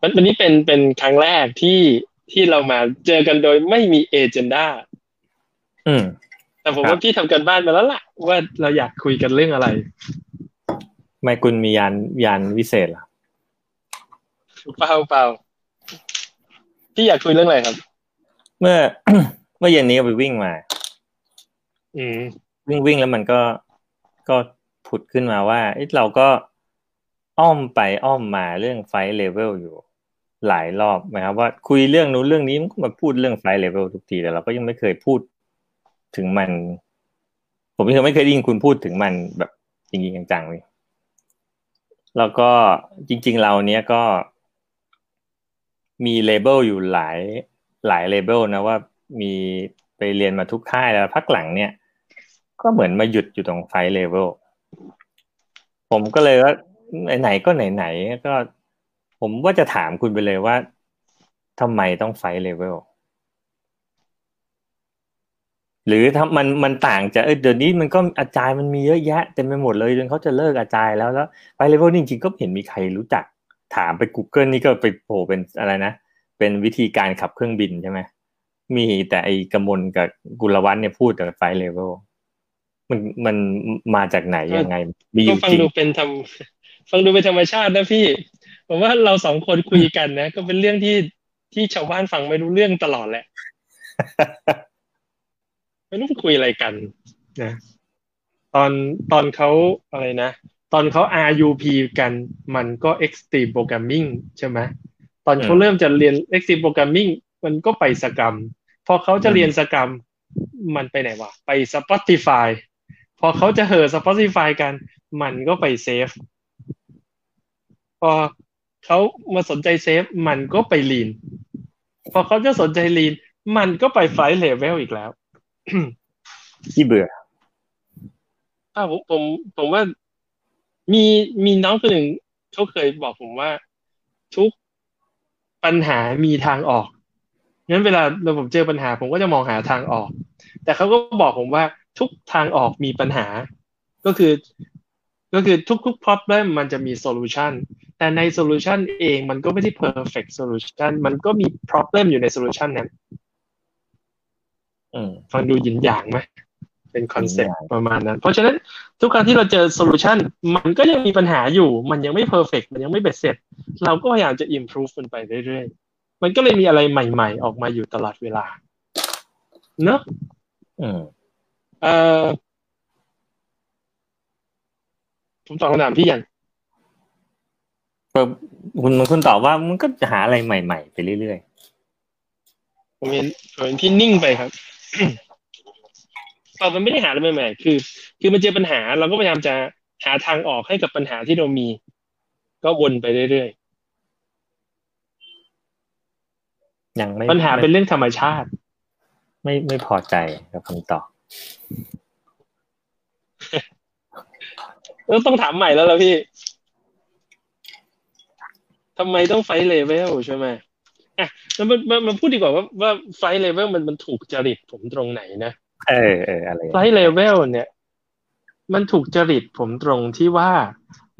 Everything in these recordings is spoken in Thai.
วันวันนี้เป็นเป็นครั้งแรกที่ที่เรามาเจอกันโดยไม่มีเอเจนดาอืม แต่ผมครับว่าพี่ทำกันบ้านมาแล้วล่ะ ว่าเราอยากคุยกันเรื่องอะไร ไม่คุณมียานยานวิเศษเหรอเปล่าเปล่าพี่อยากคุยเรื่องอะไรครับ เมื่อ เมื่อเย็นนี้ไปวิ่งมา อืม วิ่งวิ่งแล้วมันก็ก็ผุดขึ้นมาว่าเอ๊ะเราก็อ้อมไปอ้อมมาเรื่องไฟเลเวลอยู่ หลายรอบนะครับว่าคุยเรื่องนู้นเรื่องนี้มันก็มาพูดเรื่องไฟเลเวลทุกทีแต่เราก็ยังไม่เคยพูดถึงมัน ผมไม่เคยไม่เคยได้ยินคุณพูดถึงมันแบบจริงๆจังๆเลยแล้วก็จริง ๆ เราเนี้ยก็มี label อยู่หลายหลาย label นะว่ามีไปเรียนมาทุกค่ายแล้วพักหลังเนี่ย ก็เหมือนมาหยุดอยู่ตรงไฟเลเวลผมก็เลยว่าไหนๆก็ไหนๆก็ ผมว่าจะถามคุณไปเลยว่าทำไมต้องไฟเลเวลหรือถ้ามันมันต่างจากเออเดี๋ยวนี้มันก็อาจารย์มันมีเยอะแยะเต็มไปหมดเลยจนเขาจะเลิกอาจารย์แล้วแล้วไฟเลเวลจริงๆก็เห็นมีใครรู้จัก ถามไป Google นี่ก็ไปโผล่เป็นอะไรนะ เป็นวิธีการขับเครื่องบินใช่ไหมมีแต่ไอ้กมลกับกุลวัฒน์เนี่ยพูดแต่ไฟเลเวลมันมันมาจากไหนยังไง มีอก็ยู่ฟังจริงดูเป็นธรรมฟังดูเป็นธรรมชาตินะพี่ ผมว่าเราสองคนคุยกันนะ ก็เป็นเรื่องที่ที่ชาวบ้านฟังไม่รู้เรื่องตลอดแหละไม่รู้คุยอะไรกันนะตอนตอนเขาอะไรนะ ตอนเขา RUP กันมันก็ Extreme Programming ใช่ไหมตอนเขาอืมเริ่มจะเรียน Extreme Programming มันก็ไป Scrum พอเขาจะเรียน Scrum มันไปไหนวะ ไป Spotify พอเขาจะเห่อ Spotify กัน มันก็ไป SAFe พอ เขามาสนใจ SAFe มันก็ไป Lean พอเขาจะสนใจ Lean มันก็ไปไฟเลเวลอีกแล้วที่เบื่ออ้าวผมผมผมว่ามีมีน้องคนหนึ่งเขาเคยบอกผมว่า ทุกปัญหามีทางออกงั้นเวลาเราผมเจอปัญหา ผมก็จะมองหาทางออก แต่เขาก็บอกผมว่าทุกทางออกมีปัญหา ก็คือ ก็คือทุกๆ problem มันจะมี solution แต่ใน solution เองมันก็ไม่ใช่ perfect solution มันก็มี problem อยู่ใน solution นั้นอืมฟังดูหยินหยางไหมเป็นคอนเซ็ปต์หยินหยางประมาณนั้น เพราะฉะนั้นทุกครั้งที่เราเจอ solution มันก็ยังมีปัญหาอยู่ มันยังไม่ perfect มันยังไม่เบ็ดเสร็จ เราก็พยายามจะ improve มันไปเรื่อยๆ มันก็เลยมีอะไรใหม่ๆ ออกมาอยู่ตลอดเวลา เนอะอืมเอ่อ ผมตอบคำถามพี่ยังก็คุณคุณตอบว่ามันก็จะหาอะไรใหม่ๆไปเรื่อยผมเห็นผมเห็นพี่นิ่งไปครับตอบมันไม่ได้หาอะไรใหม่ๆคือ คือมันเจอปัญหา เราก็พยายามจะหาทางออกให้กับปัญหาที่เรามี ก็วนไปเรื่อยๆยังไม่ๆปัญหาเป็นเรื่องธรรมชาติ ไม่ไม่พอใจกับคำตอบ เออ ต้องถามใหม่แล้วล่ะพี่ทำไมต้องไฟเลเวลใช่ไหมอะแล้วมันมันมันพูดดีกว่าว่าว่าไฟเลเวลมันมันถูกจริตผมตรงไหนนะเออเอออะไรไฟเลเวลเนี่ย มันถูกจริตผมตรงที่ว่า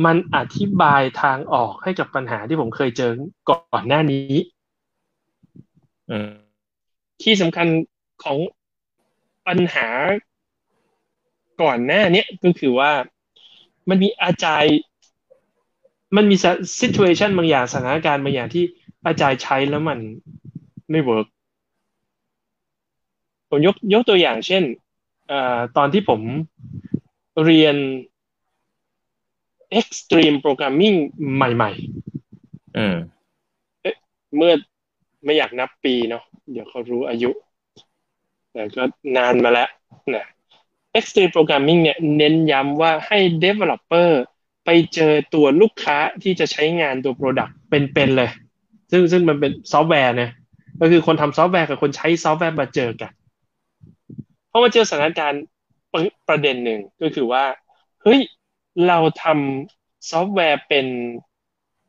มันอธิบายทางออกให้กับปัญหาที่ผมเคยเจอก่อนหน้านี้อืมที่สำคัญของปัญหาก่อนหน้าเนี้ยก็คือว่า มันมีอาจารย์มันมี situation บางอย่างสถานการณ์บางอย่างที่อาจารย์ใช้แล้วมันไม่เวิร์กผมยกยกตัวอย่างเช่นเอ่อตอนที่ผมเรียน extreme programming ใหม่ๆอืมเมื่อไม่อยากนับปีเนาะเดี๋ยวเขารู้อายุ แต่ก็นานมาแล้วนะ Extreme Programming เนี่ยเน้นย้ำว่าให้ Developer ไปเจอตัวลูกค้าที่จะใช้งานตัว Product เป็นๆเลย ซึ่งซึ่งมันเป็นซอฟต์แวร์เนี่ยก็คือคนทำซอฟต์แวร์กับคนใช้ซอฟต์แวร์มาเจอกันเพราะมาเจอสถานการณ์ประเด็นหนึ่งก็คือว่า เฮ้ย เราทำซอฟต์แวร์เป็น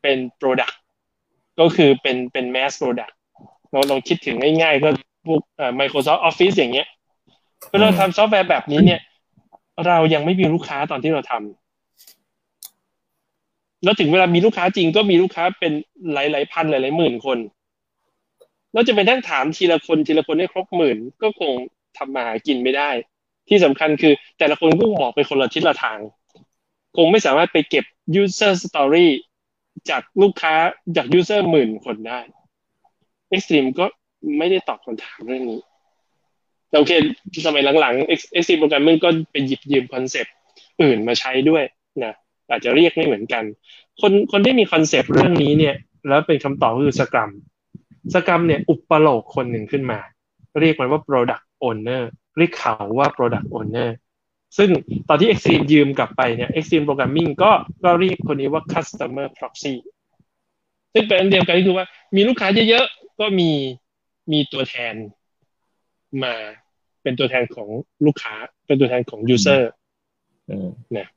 เป็น Product ก็คือเป็นเป็น mass product เราลองคิดถึงง่ายๆ ก็พวกเอ่อ Microsoft Office อย่างเงี้ย เวลาเราทำซอฟต์แวร์แบบนี้เนี่ย เรายังไม่มีลูกค้าตอนที่เราทแล้วถึงเวลามีลูกค้าจริงก็มีลูกค้าเป็นหลายหลายพันหลายหลายหมื่นคนแล้วจะไปนั่งถามทีละคนทีละคนให้ครบหมื่นก็คงทำมาหากินไม่ได้ ที่สำคัญคือแต่ละคนก็มองไปคนละทิศละทาง คงไม่สามารถไปเก็บ user story จากลูกค้าจาก user หมื่นคนได้ Extreme ก็ไม่ได้ตอบคำถามเรื่องนี้ โอเคสมัยหลังๆ Extreme Programming ก็ไปหยิบยืมคอนเซปต์อื่นมาใช้ด้วยนะอาจจะเรียกไม่เหมือนกัน คนคนที่มีคอนเซปต์เรื่องนี้เนี่ย แล้วเป็นคำตอบคือสกรัมสกรัมเนี่ยอุปโลกคนหนึ่งขึ้นมา เรียกมันว่า product owner เรียกเขาว่า product owner ซึ่งตอนที่ Extreme ยืมกลับไปเนี่ย Extreme Programming ก็ก็เรียกคนนี้ว่า customer proxy ซึ่งเป็นอันเดียวกันก็คือว่ามีลูกค้าเยอะๆ ก็มีมีตัวแทนมา เป็นตัวแทนของลูกค้า เป็นตัวแทนของ user นะ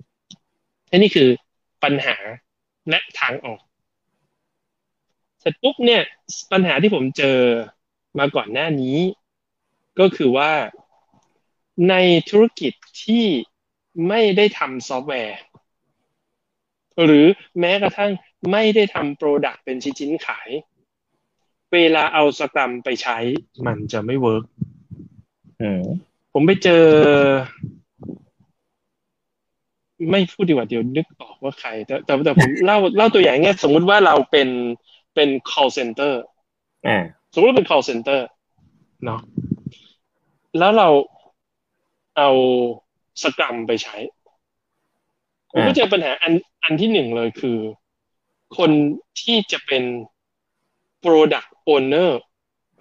นี่คือปัญหาและทางออก เสร็จปุ๊บเนี่ย ปัญหาที่ผมเจอมาก่อนหน้านี้ ก็คือว่าในธุรกิจที่ไม่ได้ทำซอฟต์แวร์ หรือแม้กระทั่งไม่ได้ทำ product เป็นชิ้นๆขาย เวลาเอา Scrum ไปใช้มันจะไม่ work ผมไปเจอ ไม่พูดดีกว่าเดี๋ยวนึกออกว่าใคร แต่แต่แต่ผมเล่าเล่าตัวอย่างเงี้ยสมมุติว่าเราเป็นเป็น call center สมมติว่าเป็น call center เนาะแล้วเราเอาสกรัมไปใช้ผมก็เจอปัญหาอันอันที่หนึ่งเลยคือ คนที่จะเป็น product owner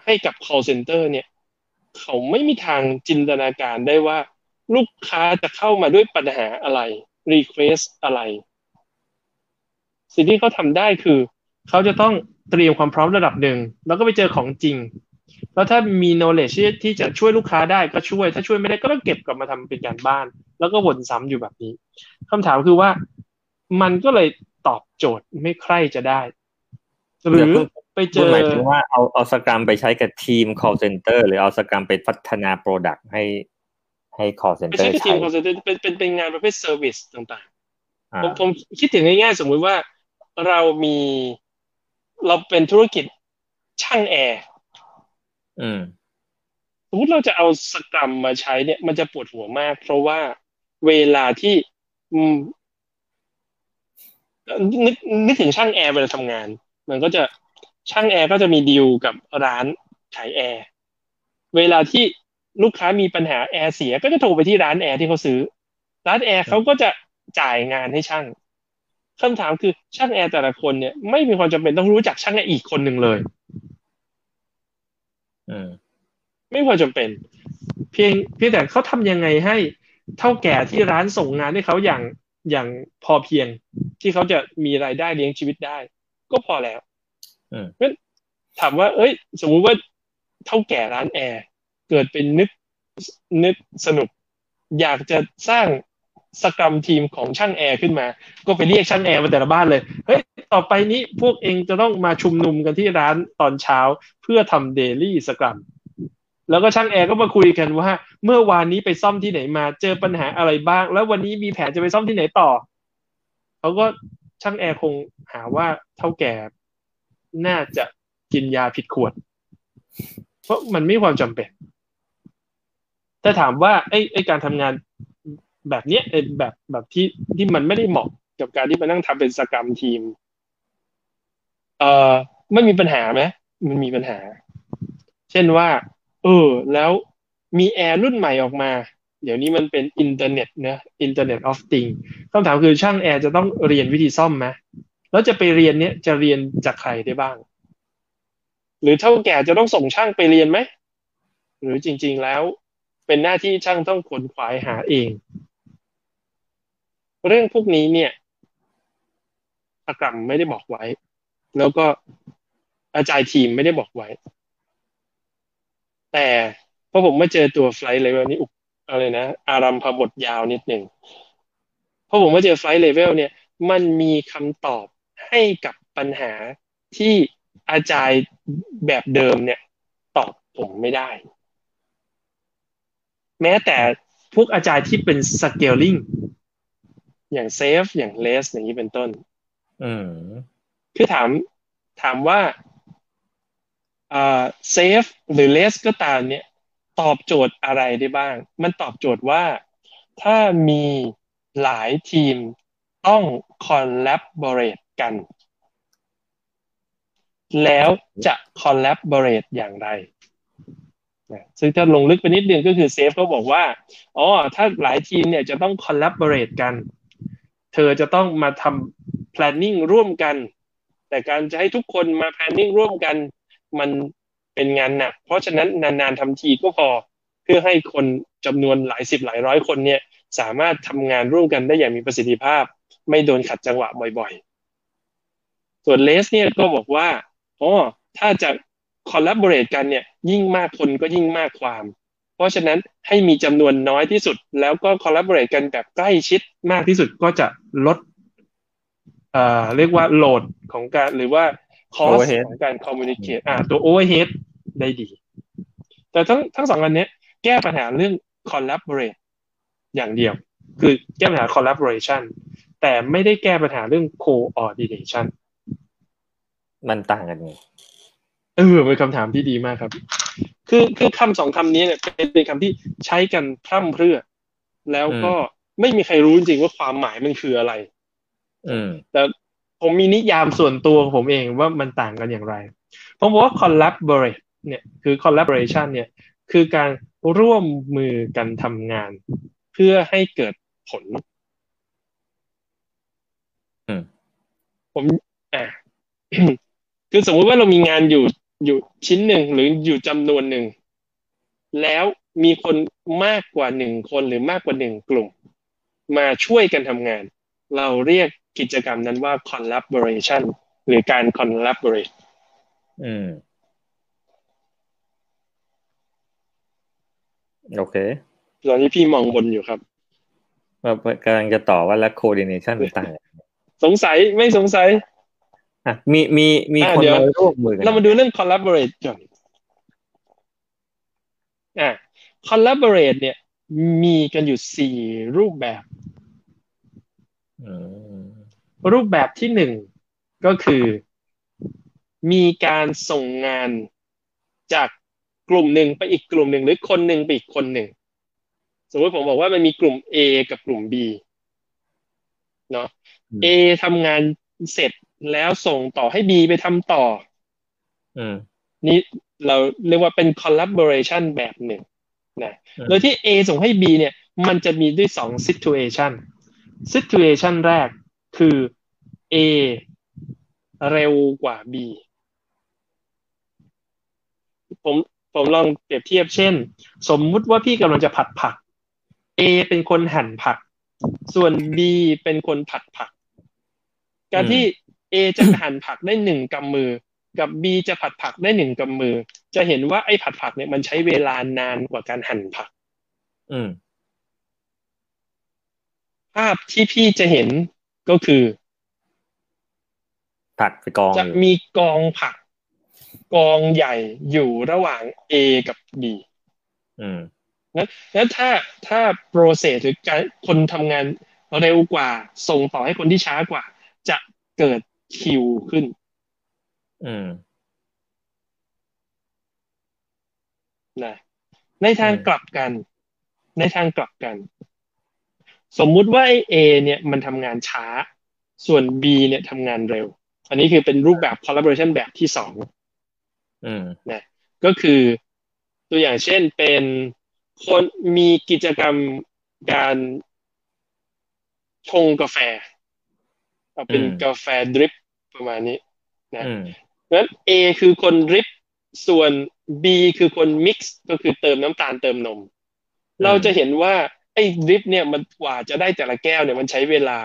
ให้กับ call center เนี่ย เขาไม่มีทางจินตนาการได้ว่า ลูกค้าจะเข้ามาด้วยปัญหาอะไร request อะไร สิ่งที่เขาทำได้คือ เขาจะต้องเตรียมความพร้อมระดับหนึ่ง แล้วก็ไปเจอของจริง แล้วถ้ามี knowledge ที่จะช่วยลูกค้าได้ก็ช่วย ถ้าช่วยไม่ได้ก็ต้องเก็บกลับมาทำเป็นการบ้าน แล้วก็วนซ้ำอยู่แบบนี้คำถามคือว่ามันก็เลยตอบโจทย์ไม่ใครจะได้ หรือ ไปเจอหมายถึงว่าเอาเอาสกรัมไปใช้กับทีม call center หรือเอาสกรัมไปพัฒนา product ให้ให้ call center ใช้กับทีม call center เป็นเป็นเป็นงานประเภท service ต่างๆผมผมคิดถึงง่ายๆสมมุติว่าเรามีเราเป็นธุรกิจช่างแอร์สมมติเราจะเอาสกรัมมาใช้เนี่ย มันจะปวดหัวมาก เพราะว่าเวลาที่นึกนึกถึงช่างแอร์เวลาทำงาน มันก็จะ ช่างแอร์ก็จะมีดีลกับร้านขายแอร์เวลาที่ลูกค้ามีปัญหาแอร์เสียก็จะโทรไปที่ร้านแอร์ที่เขาซื้อ ร้านแอร์เขาก็จะจ่ายงานให้ช่างคำถามคือช่างแอร์แต่ละคนเนี่ยไม่มีความจำเป็นต้องรู้จักช่างแอร์อีกคนหนึ่งเลยไม่ควรจำเป็น เพียงเพียงแต่เขาทำยังไงให้ เถ้าแก่ที่ร้านส่งงานให้เขาอย่างอย่างพอเพียงที่เขาจะมีรายได้เลี้ยงชีวิตได้ ก็พอแล้ว เพราะถามว่า เอ้ย สมมุติว่าเถ้าแก่ร้านแอร์เกิดเป็นนึกนึกสนุก อยากจะสร้าง scrum team ของช่างแอร์ขึ้นมา ก็ไปเรียกช่างแอร์มาแต่ละบ้านเลย เฮ้ย ต่อไปนี้พวกเองจะต้องมาชุมนุมกันที่ร้านตอนเช้าเพื่อทำ daily scrum แล้วก็ช่างแอร์ก็มาคุยกันว่า เมื่อวานนี้ไปซ่อมที่ไหนมา เจอปัญหาอะไรบ้าง แล้ววันนี้มีแผนจะไปซ่อมที่ไหนต่อ เขาก็ช่างแอร์คงหาว่าเท่าแก่ น่าจะกินยาผิดขวด เพราะมันไม่ความจำเป็น แต่ถามว่าไอ้ไอ้การทำงานแบบเนี้ยแบบแบบที่ที่มันไม่ได้เหมาะกับการที่มานั่งทำเป็นสกรรมทีม เอ่อไม่มีปัญหาไหมมันมีปัญหา เช่นว่า เออ แล้วมีแอร์รุ่นใหม่ออกมา เดี๋ยวนี้มันเป็นอินเทอร์เน็ตนะ Internet of Things คำถามคือช่างแอร์จะต้องเรียนวิธีซ่อมไหม แล้วจะไปเรียนเนี้ยจะเรียนจากใครได้บ้าง หรือเถ้าแก่จะต้องส่งช่างไปเรียนไหม หรือจริง ๆแล้ว เป็นหน้าที่ช่างต้องขวนขวายหาเอง เรื่องพวกนี้เนี่ย scrum ไม่ได้บอกไว้ แล้วก็ agile team ไม่ได้บอกไว้ แต่พอผมมาเจอตัวไฟล์เลเวลนี้อุอะไรนะ อารัมภบทยาวนิดหนึ่งพอผมมาเจอไฟล์เลเวลเนี่ย มันมีคำตอบ ให้กับปัญหาที่ agile แบบเดิมเนี่ย ตอบผมไม่ได้ แม้แต่พวก agile ที่เป็น scaling อย่าง SAFe อย่าง LeSS อย่างนี้เป็นต้นอืมคือถามถามว่าอ่าเซฟหรือเลสก็ตามเนี่ย ตอบโจทย์อะไรได้บ้าง มันตอบโจทย์ว่าถ้ามีหลายทีมต้อง collaborate กัน แล้วจะ collaborate อย่างไรนะซึ่งถ้าลงลึกไปนิดนึงก็คือเซฟเขาบอกว่า อ๋อ ถ้าหลายทีมเนี่ยจะต้อง collaborate กัน เธอจะต้องมาทำ planning ร่วมกัน แต่การจะให้ทุกคนมา planning ร่วมกัน มันเป็นงานหนัก เพราะฉะนั้นนานๆทำทีก็พอ เพื่อให้คนจำนวนหลายสิบหลายร้อยคนเนี่ยสามารถทำงานร่วมกันได้อย่างมีประสิทธิภาพ ไม่โดนขัดจังหวะบ่อยๆ ส่วนเลสเนี่ยก็บอกว่าอ๋อถ้าจะ collaborate กันเนี่ยยิ่งมากคนก็ยิ่งมากความ เพราะฉะนั้นให้มีจำนวนน้อยที่สุด แล้วก็ collaborate กันแบบใกล้ชิดมากที่สุดก็จะลดเอ่อเรียกว่าโหลดของการหรือว่า cost Overhead ของการ communicate อ่าตัว overhead ได้ดี แต่ทั้งทั้งสองอันเนี้ยแก้ปัญหาเรื่อง collaborate อย่างเดียว คือแก้ปัญหา collaboration แต่ไม่ได้แก้ปัญหาเรื่อง coordination มันต่างกันไงเออเป็นคำถามที่ดีมากครับ คือคือคำสองคำนี้เนี่ยเป็นเป็นคำที่ใช้กันพร่ำเพรื่อ แล้วก็ไม่มีใครรู้จริงๆว่าความหมายมันคืออะไร อืม แต่ผมมีนิยามส่วนตัวของผมเองว่ามันต่างกันอย่างไรผมบอกว่า collaborate เนี่ยคือ collaboration เนี่ยคือการร่วมมือกันทำงาน เพื่อให้เกิดผลอืมผมอ่า คือสมมุติว่าเรามีงานอยู่อยู่ชิ้นหนึ่งหรืออยู่จำนวนหนึ่ง แล้วมีคนมากกว่าหนึ่งคนหรือมากกว่าหนึ่งกลุ่ม มาช่วยกันทำงาน เราเรียกกิจกรรมนั้นว่า collaboration หรือการ collaborate อืม โอเค ตอนนี้พี่มองบนอยู่ครับว่ากำลังจะต่อว่าแล้ว coordination มันต่างกันสงสัยไม่สงสัย อะมีมีมีอะคนเดี๋ยวมาร่วมมือกันเรามาดูเรื่อง collaborate ก่อนอะ collaborate เนี่ย มีกันอยู่สี่รูปแบบอืมรูปแบบที่หนึ่งก็คือ มีการส่งงานจากกลุ่มหนึ่งไปอีกกลุ่มหนึ่งหรือคนหนึ่งไปอีกคนหนึ่งสมมติผมบอกว่ามันมีกลุ่ม A กับกลุ่ม B เนาะ A ทำงานเสร็จ แล้วส่งต่อให้ B ไปทำต่อ อืม นี่เราเรียกว่าเป็น collaboration แบบหนึ่งนะอืมโดยที่ A ส่งให้ B เนี่ย มันจะมีด้วยสอง situation situation แรกคือ A เร็วกว่า B ผมผมลองเปรียบเทียบเช่น สมมุติว่าพี่กำลังจะผัดผัก A เป็นคนหั่นผัก ส่วน B เป็นคนผัดผัก การที่ A จะหั่นผักได้หนึ่งกำมือ กับ B จะผัดผักได้หนึ่งกำมือ จะเห็นว่าไอ้ผัดผักเนี่ยมันใช้เวลานานกว่าการหั่นผัก อืมภาพที่พี่จะเห็นก็คือ ผักไปกองจะอยู่มีกองผัก กองใหญ่อยู่ระหว่าง A กับ B อืมแล้วถ้าถ้า process หรือการคนทำงานเร็วกว่า ส่งต่อให้คนที่ช้ากว่า จะเกิด คิวขึ้น อืมนะในทางอืมกลับกัน ในทางกลับกัน สมมุติว่าไอ้ A เนี่ยมันทำงานช้า ส่วน B เนี่ยทำงานเร็ว อันนี้คือเป็นรูปแบบ collaboration แบบที่สองอืมนะก็คือตัวอย่างเช่นเป็นคนมีกิจกรรมการชงกาแฟ เอาเป็นอืมกาแฟดริปประมาณนี้นะอืมงั้น A คือคนดริปส่วน B คือคนมิกซ์ก็คือเติมน้ำตาลเติมนม เราจะเห็นว่าไอ้ดริปเนี่ยมันกว่าจะได้แต่ละแก้วเนี่ยมันใช้เวลา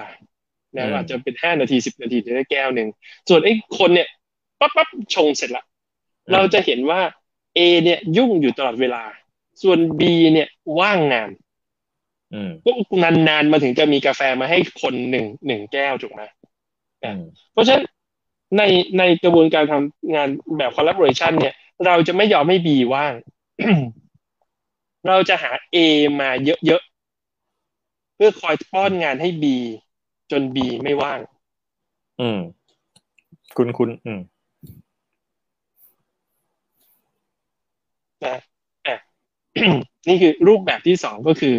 นะอาจจะเป็นห้านาทีสิบนาทีถึงได้แก้วหนึ่งส่วนไอ้คนเนี่ยปั๊บปั๊บชงเสร็จละ เราจะเห็นว่า A เนี่ยยุ่งอยู่ตลอดเวลา ส่วน B เนี่ยว่างงานอืมก็นานๆมาถึงจะมีกาแฟมาให้คนหนึ่งหนึ่งแก้วถูกไหมอืม เพราะฉะนั้นในในกระบวนการทำงานแบบ collaboration เนี่ย เราจะไม่ยอมให้ B ว่าง เราจะหา A มาเยอะๆ เพื่อคอยป้อนงานให้ B จน B ไม่ว่าง อืม คุณคุณอืมนะอะนี่คือรูปแบบที่สองก็คือ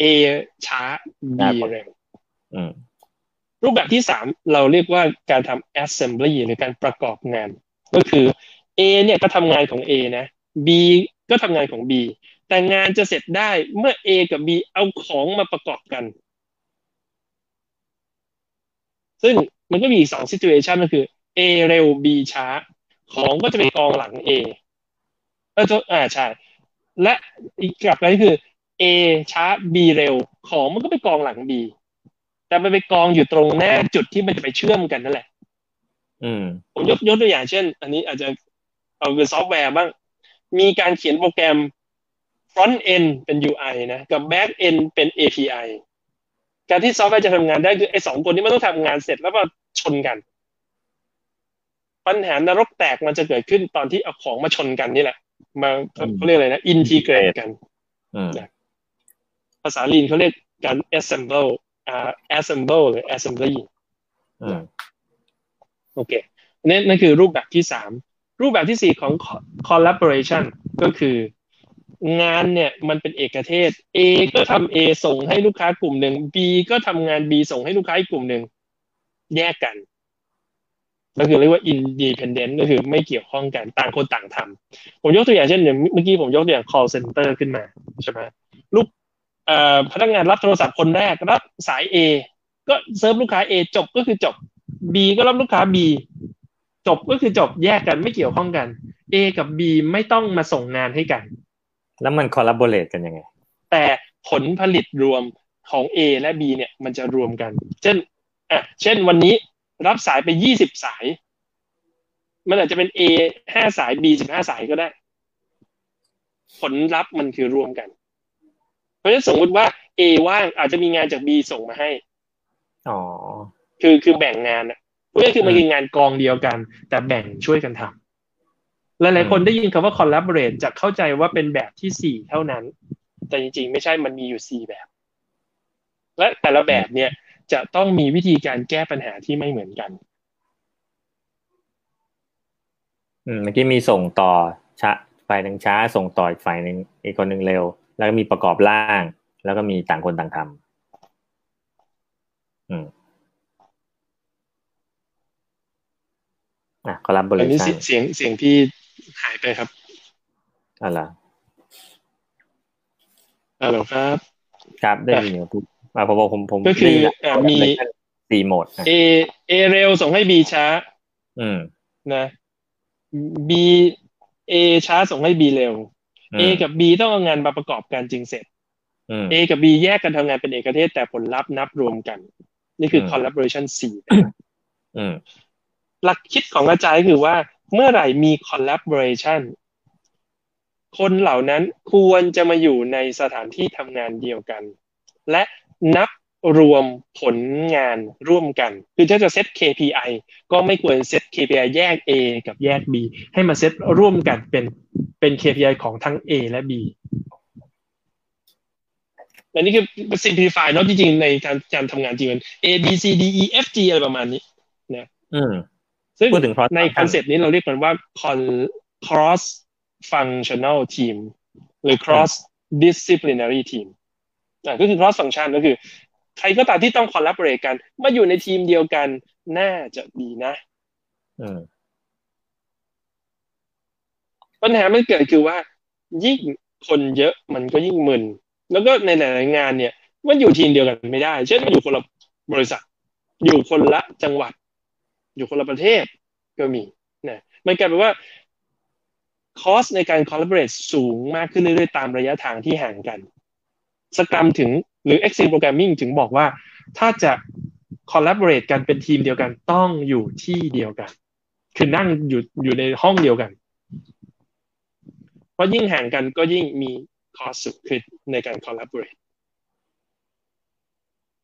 A ช้า B เร็วอืม รูปแบบที่สามเราเรียกว่าการทำ assembly หรือการประกอบงาน ก็คือ A เนี่ยก็ทำงานของ A นะ B ก็ทำงานของ B แต่งานจะเสร็จได้เมื่อ A กับ B เอาของมาประกอบกัน ซึ่งมันก็มีอีกสอง situation ก็คือ A เร็ว B ช้า ของก็จะไปกองหลัง A เอออ่าใช่ และอีกกลับกันก็คือ A ช้า B เร็ว ของมันก็ไปกองหลัง B แต่มันไปกองอยู่ตรงหน้าจุดที่มันจะไปเชื่อมกันนั่นแหละ อืม ผมยกยกตัวอย่างเช่น อันนี้อาจจะเอาเป็นซอฟต์แวร์บ้าง มีการเขียนโปรแกรม front end เป็น UI นะ กับ back end เป็น API การที่ซอฟต์แวร์จะทำงานได้คือไอ้สองคนนี้มันต้องทำงานเสร็จแล้วมาชนกัน ปัญหานรกแตกมันจะเกิดขึ้นตอนที่เอาของมาชนกันนี่แหละ มาเขาเรียกอะไรนะ integrate กันอืมภาษาลีนเขาเรียกการ assemble อ่า assemble หรือ assembly อืมโอเคนั่นนั่นคือรูปแบบที่สามรูปแบบที่สี่ของ collaboration ก็คืองานเนี่ยมันเป็นเอกเทศ A ก็ทำ A ส่งให้ลูกค้ากลุ่มหนึ่ง B ก็ทำงาน B ส่งให้ลูกค้าอีกกลุ่มหนึ่งแยกกันก็คือเรียกว่า independent ก็คือไม่เกี่ยวข้องกันต่างคนต่างทำผมยกตัวอย่างเช่นอย่างเมื่อกี้ผมยกตัวอย่าง call center ขึ้นมาใช่ไหมลูกเอ่อ พนักงานรับโทรศัพท์คนแรกรับสาย A ก็เซิร์ฟลูกค้า A จบก็คือจบ B ก็รับลูกค้า B จบก็คือจบแยกกันไม่เกี่ยวข้องกัน A กับ B ไม่ต้องมาส่งงานให้กัน แล้วมัน collaborateกันยังไง แต่ผลผลิตรวมของ A และ B เนี่ยมันจะรวมกัน เช่นอะเช่นวันนี้รับสายไปยี่สิบสาย มันอาจจะเป็น A ห้าสาย B สิบห้าสายก็ได้ ผลลัพธ์มันคือรวมกัน เพราะฉะนั้นสมมุติว่า A ว่างอาจจะมีงานจาก B ส่งมาให้ อ๋อ คือคือแบ่งงานอะเพราะฉะนั้นคือมันคืองานกองเดียวกัน แต่แบ่งช่วยกันทำหลายๆคนได้ยินคำว่า collaborate จะเข้าใจว่าเป็นแบบที่สี่เท่านั้น แต่จริงๆ ไม่ใช่มันมีอยู่สี่แบบ และแต่ละแบบเนี่ยจะต้องมีวิธีการแก้ปัญหาที่ไม่เหมือนกันอืมเมื่อกี้มีส่งต่อช้าฝ่ายหนึ่งช้า ส่งต่ออีกฝ่ายหนึ่งอีกคนหนึ่งเร็ว แล้วก็มีประกอบร่าง แล้วก็มีต่างคนต่างทำอืมอะคอลลาบอร์อันเรนี้ชัเสียนงเสียงเสียงพี่หายไปครับอะไรฮัลโหลครับ ครับได้ยินอยู่ปุ๊บอะผมบอกผมผมก็คือได้ยินแล้วอะมีสี่โหมดอะ A A เร็วส่งให้ B ช้า อืมนะ B A ช้าส่งให้ B เร็วอื A มกับ B ต้องเอางานมาประกอบกันจึงเสร็จอืม A กับ B แยกกันทำงานเป็นเอกเทศแต่ผลลัพธ์นับรวมกัน นี่คืออืม collaboration สี่อืมหลักคิดของอาจารย์คือว่าเมื่อไหร่มี collaboration คนเหล่านั้นควรจะมาอยู่ในสถานที่ทำงานเดียวกัน และนับ รวมผลงานร่วมกัน คือถ้าจะเซต KPI ก็ไม่ควรเซต KPI แยก A กับแยก B ให้มาเซตร่วมกันเป็นเป็น KPI ของทั้ง A และ B อันนี้คือ simplify เนาะจริงๆในการการทำงานจริงมัน A B C D E F G อะไรประมาณนี้อืมซึ่งพูดถึง cross ในคอนเซปต์นี้เราเรียกมันว่า con- cross functional team หรือ cross disciplinary team อะก็คือ cross function ก็คือ ใครก็ตามที่ต้อง collaborate กัน มาอยู่ในทีมเดียวกัน น่าจะดีนะอืมปัญหามันเกิดคือว่า ยิ่งคนเยอะมันก็ยิ่งมึน แล้วก็ในหลายๆงานเนี่ย มันอยู่ทีมเดียวกันไม่ได้ เช่นมันอยู่คนละบริษัท อยู่คนละจังหวัด อยู่คนละประเทศก็มีนะมันกลายเป็นว่าคอสในการ collaborate สูงมากขึ้นเรื่อยๆ ตามระยะทางที่ห่างกัน สกรรมถึง หรือ Extreme Programming ถึงบอกว่า ถ้าจะ collaborate กันเป็นทีมเดียวกันต้องอยู่ที่เดียวกัน คือนั่งอยู่อยู่ในห้องเดียวกัน เพราะยิ่งห่างกันก็ยิ่งมีคอสสูงขึ้นในการ collaborate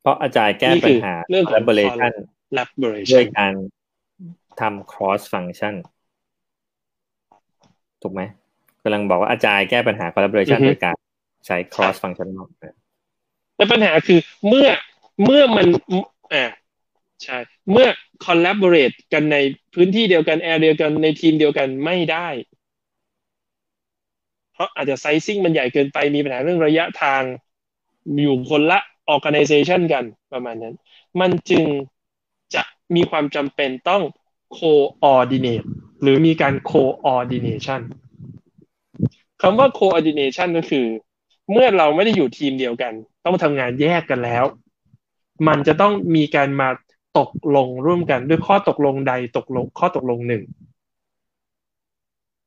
เพราะอาจารย์แก้นี่ปัคืญอหาเรื่องของ collaboration ด้วย collaboration การทำ cross function ถูกไหมกำลังบอกว่าอาจารย์แก้ปัญหา collaboration อือฮึโดยการใช้ cross functional แต่ปัญหาคือเมื่อเมื่อมันอ่าใช่เมื่อ collaborate กันในพื้นที่เดียวกันแอร์เดียวกันในทีมเดียวกันไม่ได้ เพราะอาจจะไซซิ่งมันใหญ่เกินไปมีปัญหาเรื่องระยะทางอยู่คนละ organization กันประมาณนั้น มันจึงจะมีความจำเป็นต้อง coordinate หรือมีการ coordination คำว่า coordination ก็คือ เมื่อเราไม่ได้อยู่ทีมเดียวกัน ต้องทำงานแยกกันแล้ว มันจะต้องมีการมาตกลงร่วมกันด้วยข้อตกลงใดตกลงข้อตกลงหนึ่ง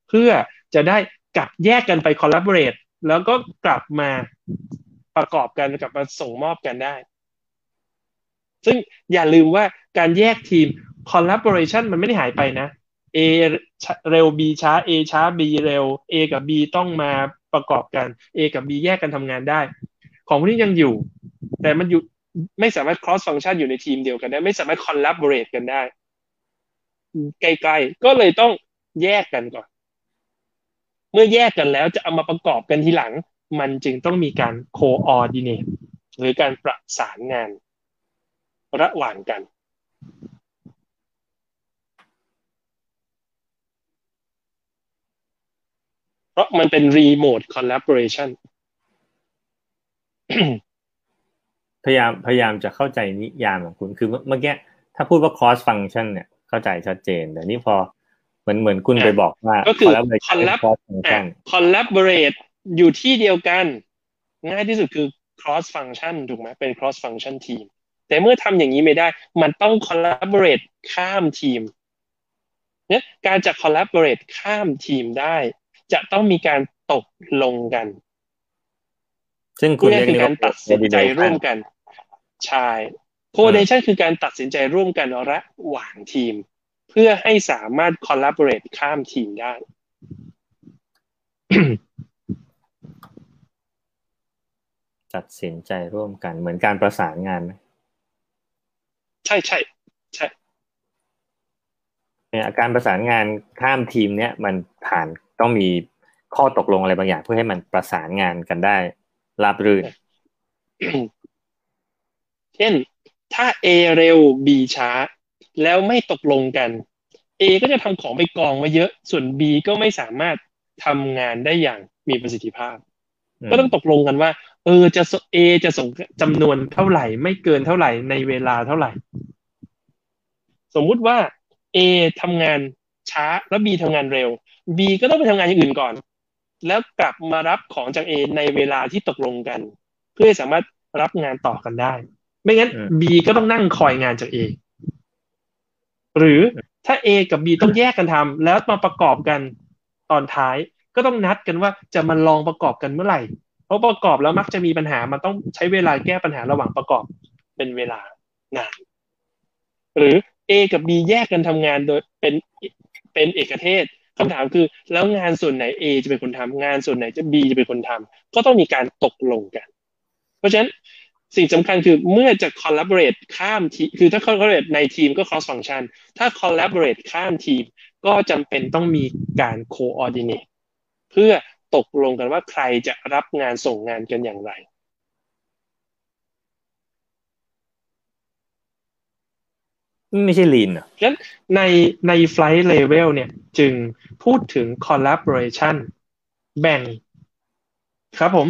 เพื่อจะได้กลับแยกกันไป collaborate แล้วก็กลับมาประกอบกันกลับมาส่งมอบกันได้ ซึ่งอย่าลืมว่าการแยกทีม collaboration มันไม่ได้หายไปนะ A เร็ว B ช้า A ช้า B เร็ว A กับ B ต้องมา ประกอบกัน A กับ B แยกกันทำงานได้ ของพวกนี้ยังอยู่ แต่มันอยู่ไม่สามารถ cross function อยู่ในทีมเดียวกันได้ ไม่สามารถ collaborate กันได้ ไกลๆ ก็เลยต้องแยกกันก่อน เมื่อแยกกันแล้วจะเอามาประกอบกันทีหลัง มันจึงต้องมีการ coordinate หรือการประสานงานระหว่างกัน เพ ราะมันเป็น remote collaboration พยายามพยายามจะเข้าใจนิยามของคุณคือเมื่อกี้ถ้าพูดว่า cross function เนี่ยเข้าใจชัดเจน แต่นี่พอเหมือนเหมือนคุณไปบอกว่า ก็คือ collaboration cross function collaborate อยู่ที่เดียวกัน ง่ายที่สุดคือ cross function ถูกไหมเป็น cross function team แต่เมื่อทำอย่างนี้ไม่ได้ มันต้อง collaborate ข้ามทีมเนี่ยการจะ collaborate ข้ามทีมได้ จะต้องมีการตกลงกัน ซึ่งคุณเรียกคือการตัดสินใจร่วมกันใช่ coordination คือการตัดสินใจร่วมกันระหว่างทีม เพื่อให้สามารถ collaborate ข้ามทีมได้ตัดสินใจร่วมกัน เหมือนการประสานงานไหมใช่ใช่ใช่เนี่ยการประสานงานข้ามทีมเนี่ยมันผ่าน ต้องมีข้อตกลงอะไรบางอย่าง เพื่อให้มันประสานงานกันได้ราบรื่น เช่น ถ้า A เร็ว B ช้า แล้วไม่ตกลงกัน A ก็จะทำของไปกองมาเยอะ ส่วน B ก็ไม่สามารถทำงานได้อย่างมีประสิทธิภาพ ก็ต้องตกลงกันว่า เออจะ A จะส่งจำนวนเท่าไหร่ ไม่เกินเท่าไหร่ในเวลาเท่าไหร่ สมมุติว่า A ทำงาน ช้าแล้ว B ทำงานเร็ว B ก็ต้องไปทำงานอย่างอื่นก่อน แล้วกลับมารับของจาก A ในเวลาที่ตกลงกัน เพื่อให้สามารถรับงานต่อกันได้ ไม่งั้น B ก็ต้องนั่งคอยงานจาก A หรือถ้า A กับ B ต้องแยกกันทำแล้วมาประกอบกันตอนท้าย ก็ต้องนัดกันว่าจะมาลองประกอบกันเมื่อไหร่เพราะประกอบแล้วมักจะมีปัญหามันต้องใช้เวลาแก้ปัญหาระหว่างประกอบเป็นเวลานานหรือ A กับ B แยกกันทำงานโดยเป็น เป็นเอกเทศคำถามคือ แล้วงานส่วนไหน A จะเป็นคนทำงานส่วนไหนจะ B จะเป็นคนทำก็ต้องมีการตกลงกัน เพราะฉะนั้นสิ่งสำคัญคือเมื่อจะ collaborate ข้ามทีคือถ้า collaborate ในทีมก็ cross function ถ้า collaborate ข้ามทีม ก็จำเป็นต้องมีการ coordinate เพื่อตกลงกันว่าใครจะรับงานส่งงานกันอย่างไร ไม่ใช่ lean อะฉะนั้นในใน flight level เนี่ยจึงพูดถึง collaboration แบ่ง ครับผม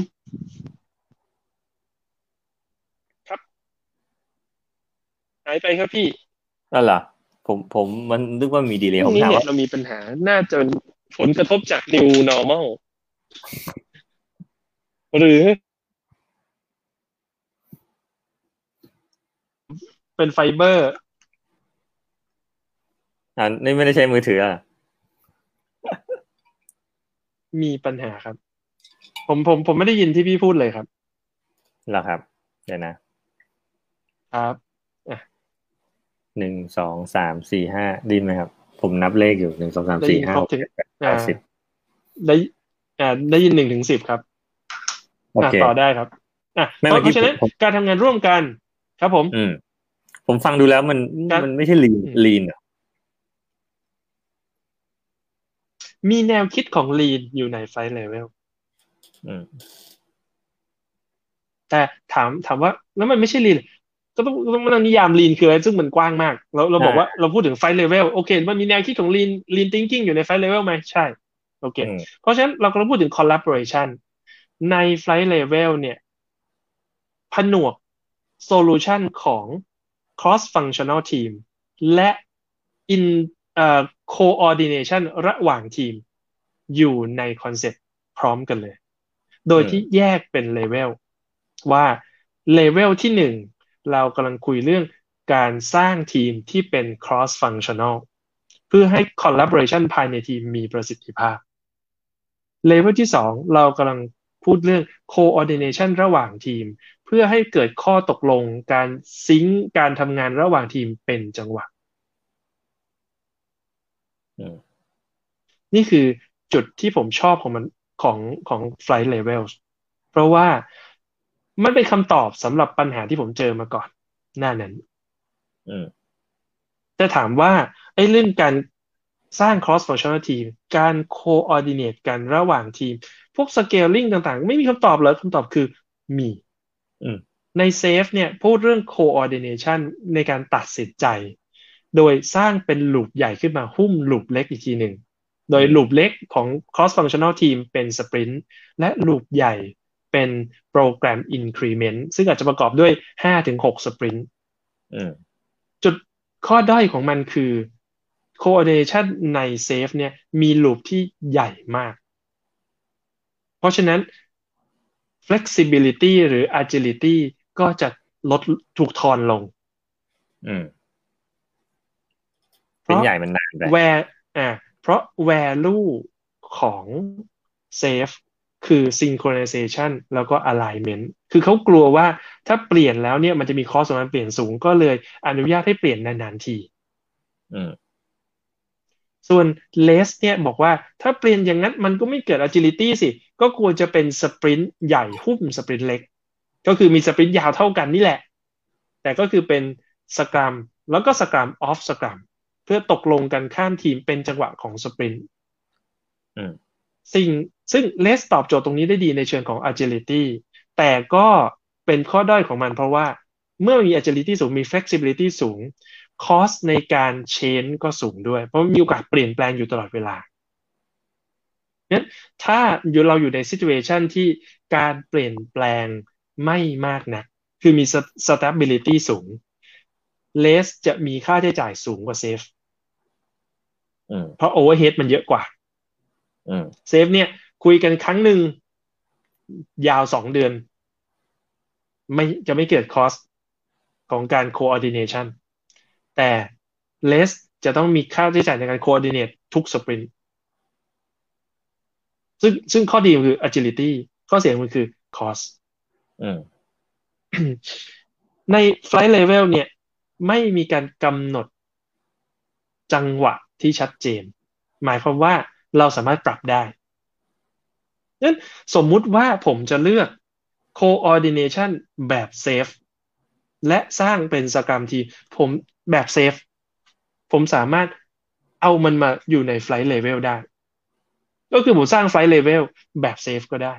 ครับหายไปครับพี่นั่นเหรอผมผมมันนึกว่ามีดีเลย์ผมนี่ถามเนี่ยว่าเรามีปัญหา น่าจะเป็นผลกระทบจาก new normal หรือ เป็นไฟเบอร์ อ่านี่ไม่ได้ใช้มือถืออะมีปัญหาครับ ผมผมผมไม่ได้ยินที่พี่พูดเลยครับเหรอครับ เดี๋ยวนะ ครับหนึ่งสองสามสี่ห้าไดีไหมครับ ผมนับเลขอยู่หนึ่งสองสามได้สี่ยินห้าครบหกถึงเจ็ดแปดอ่าเก้าสิบได้อ่าได้ยินหนึ่งถึงสิบครับโออะเคต่อได้ครับอะไม่เพเมื่อกี้ราะฉะนั้นผมการทำงานร่วมกัน ครับผม อืมผมฟังดูแล้วมันครับมันไม่ใช่ลีนอืมลีนอะ มีแนวคิดของ Lean อยู่ในไฟเลเวลอืมแต่ถามถามว่า แล้วมันไม่ใช่ Lean ก็ก็ต้องต้องมานิยาม Lean คืออะไรซึ่งมันกว้างมาก เราเราบอกว่าเราพูดถึงไฟเลเวลโอเค มันมีแนวคิดของ Lean Lean thinking อยู่ใน flight level ไหมใช่ โอเค เพราะฉะนั้นเราก็ต้องพูดถึง collaboration ใน flight level เนี่ย ผนวก solution ของ cross functional team และ in uh, coordination ระหว่างทีมอยู่ใน concept พร้อมกันเลย โดยที่แยกเป็นเลเวลว่าเลเวลที่หนึ่งเรากำลังคุยเรื่องการสร้างทีมที่เป็น cross functional เพื่อให้ collaboration ภายในทีมมีประสิทธิภาพเลเวลที่สองเรากำลังพูดเรื่อง coordination ระหว่างทีม เพื่อให้เกิดข้อตกลงการซิงค์การทำงานระหว่างทีมเป็นจังหวะ นี่คือจุดที่ผมชอบของมันของของ flight levels เพราะว่ามันเป็นคำตอบสำหรับปัญหาที่ผมเจอมาก่อน หน้านั้นแต่ถามว่าไอ้เรื่องการสร้าง cross functional team การ coordinate กันระหว่างทีม พวก scaling ต่างๆ ไม่มีคำตอบเลยคำตอบคือมีในเซฟเนี่ยพูดเรื่อง coordination ในการตัดสินใจ โดยสร้างเป็นลูปใหญ่ขึ้นมาหุ้มลูปเล็กอีกทีหนึ่ง โดยลูปเล็กของ cross functional team เป็น sprint และลูปใหญ่เป็นโปรแกรม increment ซึ่งอาจจะประกอบด้วย 5-6 sprint จุดข้อด้อยของมันคือ coordination ในเซฟเนี่ยมีลูปที่ใหญ่มาก เพราะฉะนั้น flexibility หรือ agility ก็จะลดถูกทอนลง อืมเป็นใหญ่มันนานไป where อ่าเพราะ value ของ safe คือ synchronization แล้วก็ alignment คือเขากลัวว่าถ้าเปลี่ยนแล้วเนี่ยมันจะมีคอสของมันเปลี่ยนสูงก็เลยอนุญาตให้เปลี่ยนนานๆทีอืมส่วนเลสเนี่ยบอกว่าถ้าเปลี่ยนอย่างนั้นมันก็ไม่เกิด agility สิ ก็ควรจะเป็นสปรินต์ใหญ่หุ้มสปรินต์เล็ก ก็คือมีสปรินต์ยาวเท่ากันนี่แหละ แต่ก็คือเป็นสกรัมแล้วก็สกรั มออฟสกรัมเพื่อตกลงกันข้ามทีมเป็นจังหวะของสปรินต์สิ่งซึ่งเลสตอบโจทย์ตรงนี้ได้ดีในเชิงของ agility แต่ก็เป็นข้อด้อยของมันเพราะว่าเมื่อมี agility สูงมี flexibility สูงคอสในการเชนก็สูงด้วย เพราะมีโอกาสเปลี่ยนแปลงอยู่ตลอดเวลางั้นถ้าอยู่เราอยู่ในซิทูเอชันที่การเปลี่ยนแปลงไม่มากนะคือมี stability สูง less จะมีค่าใช้จ่ายสูงกว่า safe เพราะ overhead มันเยอะกว่าเซฟเนี่ย คุยกันครั้งหนึ่งยาวสองเดือน ไม่จะไม่เกิดคอสของการ coordination แต่ less จะต้องมีค่าใช้จ่ายในการ coordinate ทุกสปรินต์ซึ่งซึ่งข้อดีมันคือ agility ข้อเสียมันคือ cost ใน flight level เนี่ย ไม่มีการกำหนดจังหวะ ที่ชัดเจน หมายความว่าเราสามารถปรับได้นั้นสมมุติว่าผมจะเลือก coordination แบบ SAFe และสร้างเป็น scrum team แบบ SAFe ผมสามารถเอามันมาอยู่ในไฟล์เลเวลได้ ก็คือผมสร้าง flight level แบบ SAFe ก็ได้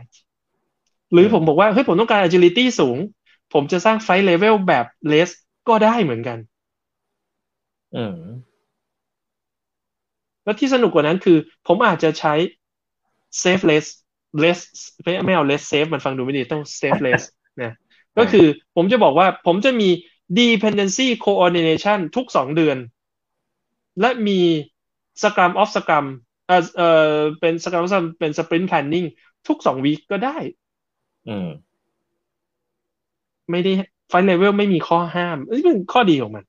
หรือผมบอกว่าเฮ้ยผมต้องการ agility สูง ผมจะสร้างไฟล์เลเวลแบบ less ก็ได้เหมือนกัน อืม แล้วที่สนุกกว่านั้นคือ ผมอาจจะใช้ safe less less ไม่ไม่เอา less safe มันฟังดูไม่ดีต้อง safe less นะก็คือผมจะบอกว่าผมจะมี dependency coordination ทุกสองเดือน และมี scrum of scrum เอ่อเอ่อเป็น scrum of scrum เป็น sprint planning ทุกสองวีคก็ได้ อืม ไม่ได้ไฟเลเวลไม่มีข้อห้ามนี่เป็นข้อดีของมัน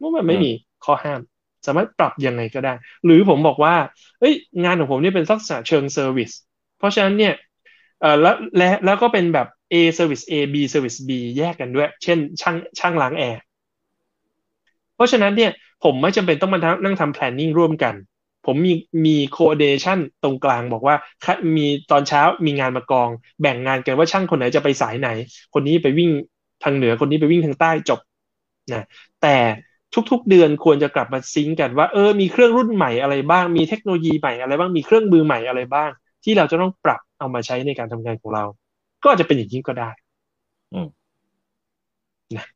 ว่ามันไม่มีข้อห้าม สามารถปรับยังไงก็ได้ หรือผมบอกว่าเอ้ยงานของผมนี่เป็นลักษณะเชิง service เพราะฉะนั้นเนี่ยเอ่อแล้วและแล้วก็เป็นแบบ A service A B service B แยกกันด้วย เช่นช่างช่างล้างแอร์เพราะฉะนั้นเนี่ยผมไม่จำเป็นต้องมานั่งทำ planning ร่วมกัน ผมมีมี coordination ตรงกลางบอกว่ามีตอนเช้ามีงานมากอง แบ่งงานกันว่าช่างคนไหนจะไปสายไหน คนนี้ไปวิ่งทางเหนือคนนี้ไปวิ่งทางใต้จบนะแต่ ทุกๆ เดือนควรจะกลับมาซิงกันว่าเออมีเครื่องรุ่นใหม่อะไรบ้าง มีเทคโนโลยีใหม่อะไรบ้างมีเครื่องมือใหม่อะไรบ้าง ที่เราจะต้องปรับเอามาใช้ในการทำงานของเรา ก็จะเป็นอย่างนี้ก็ได้นะ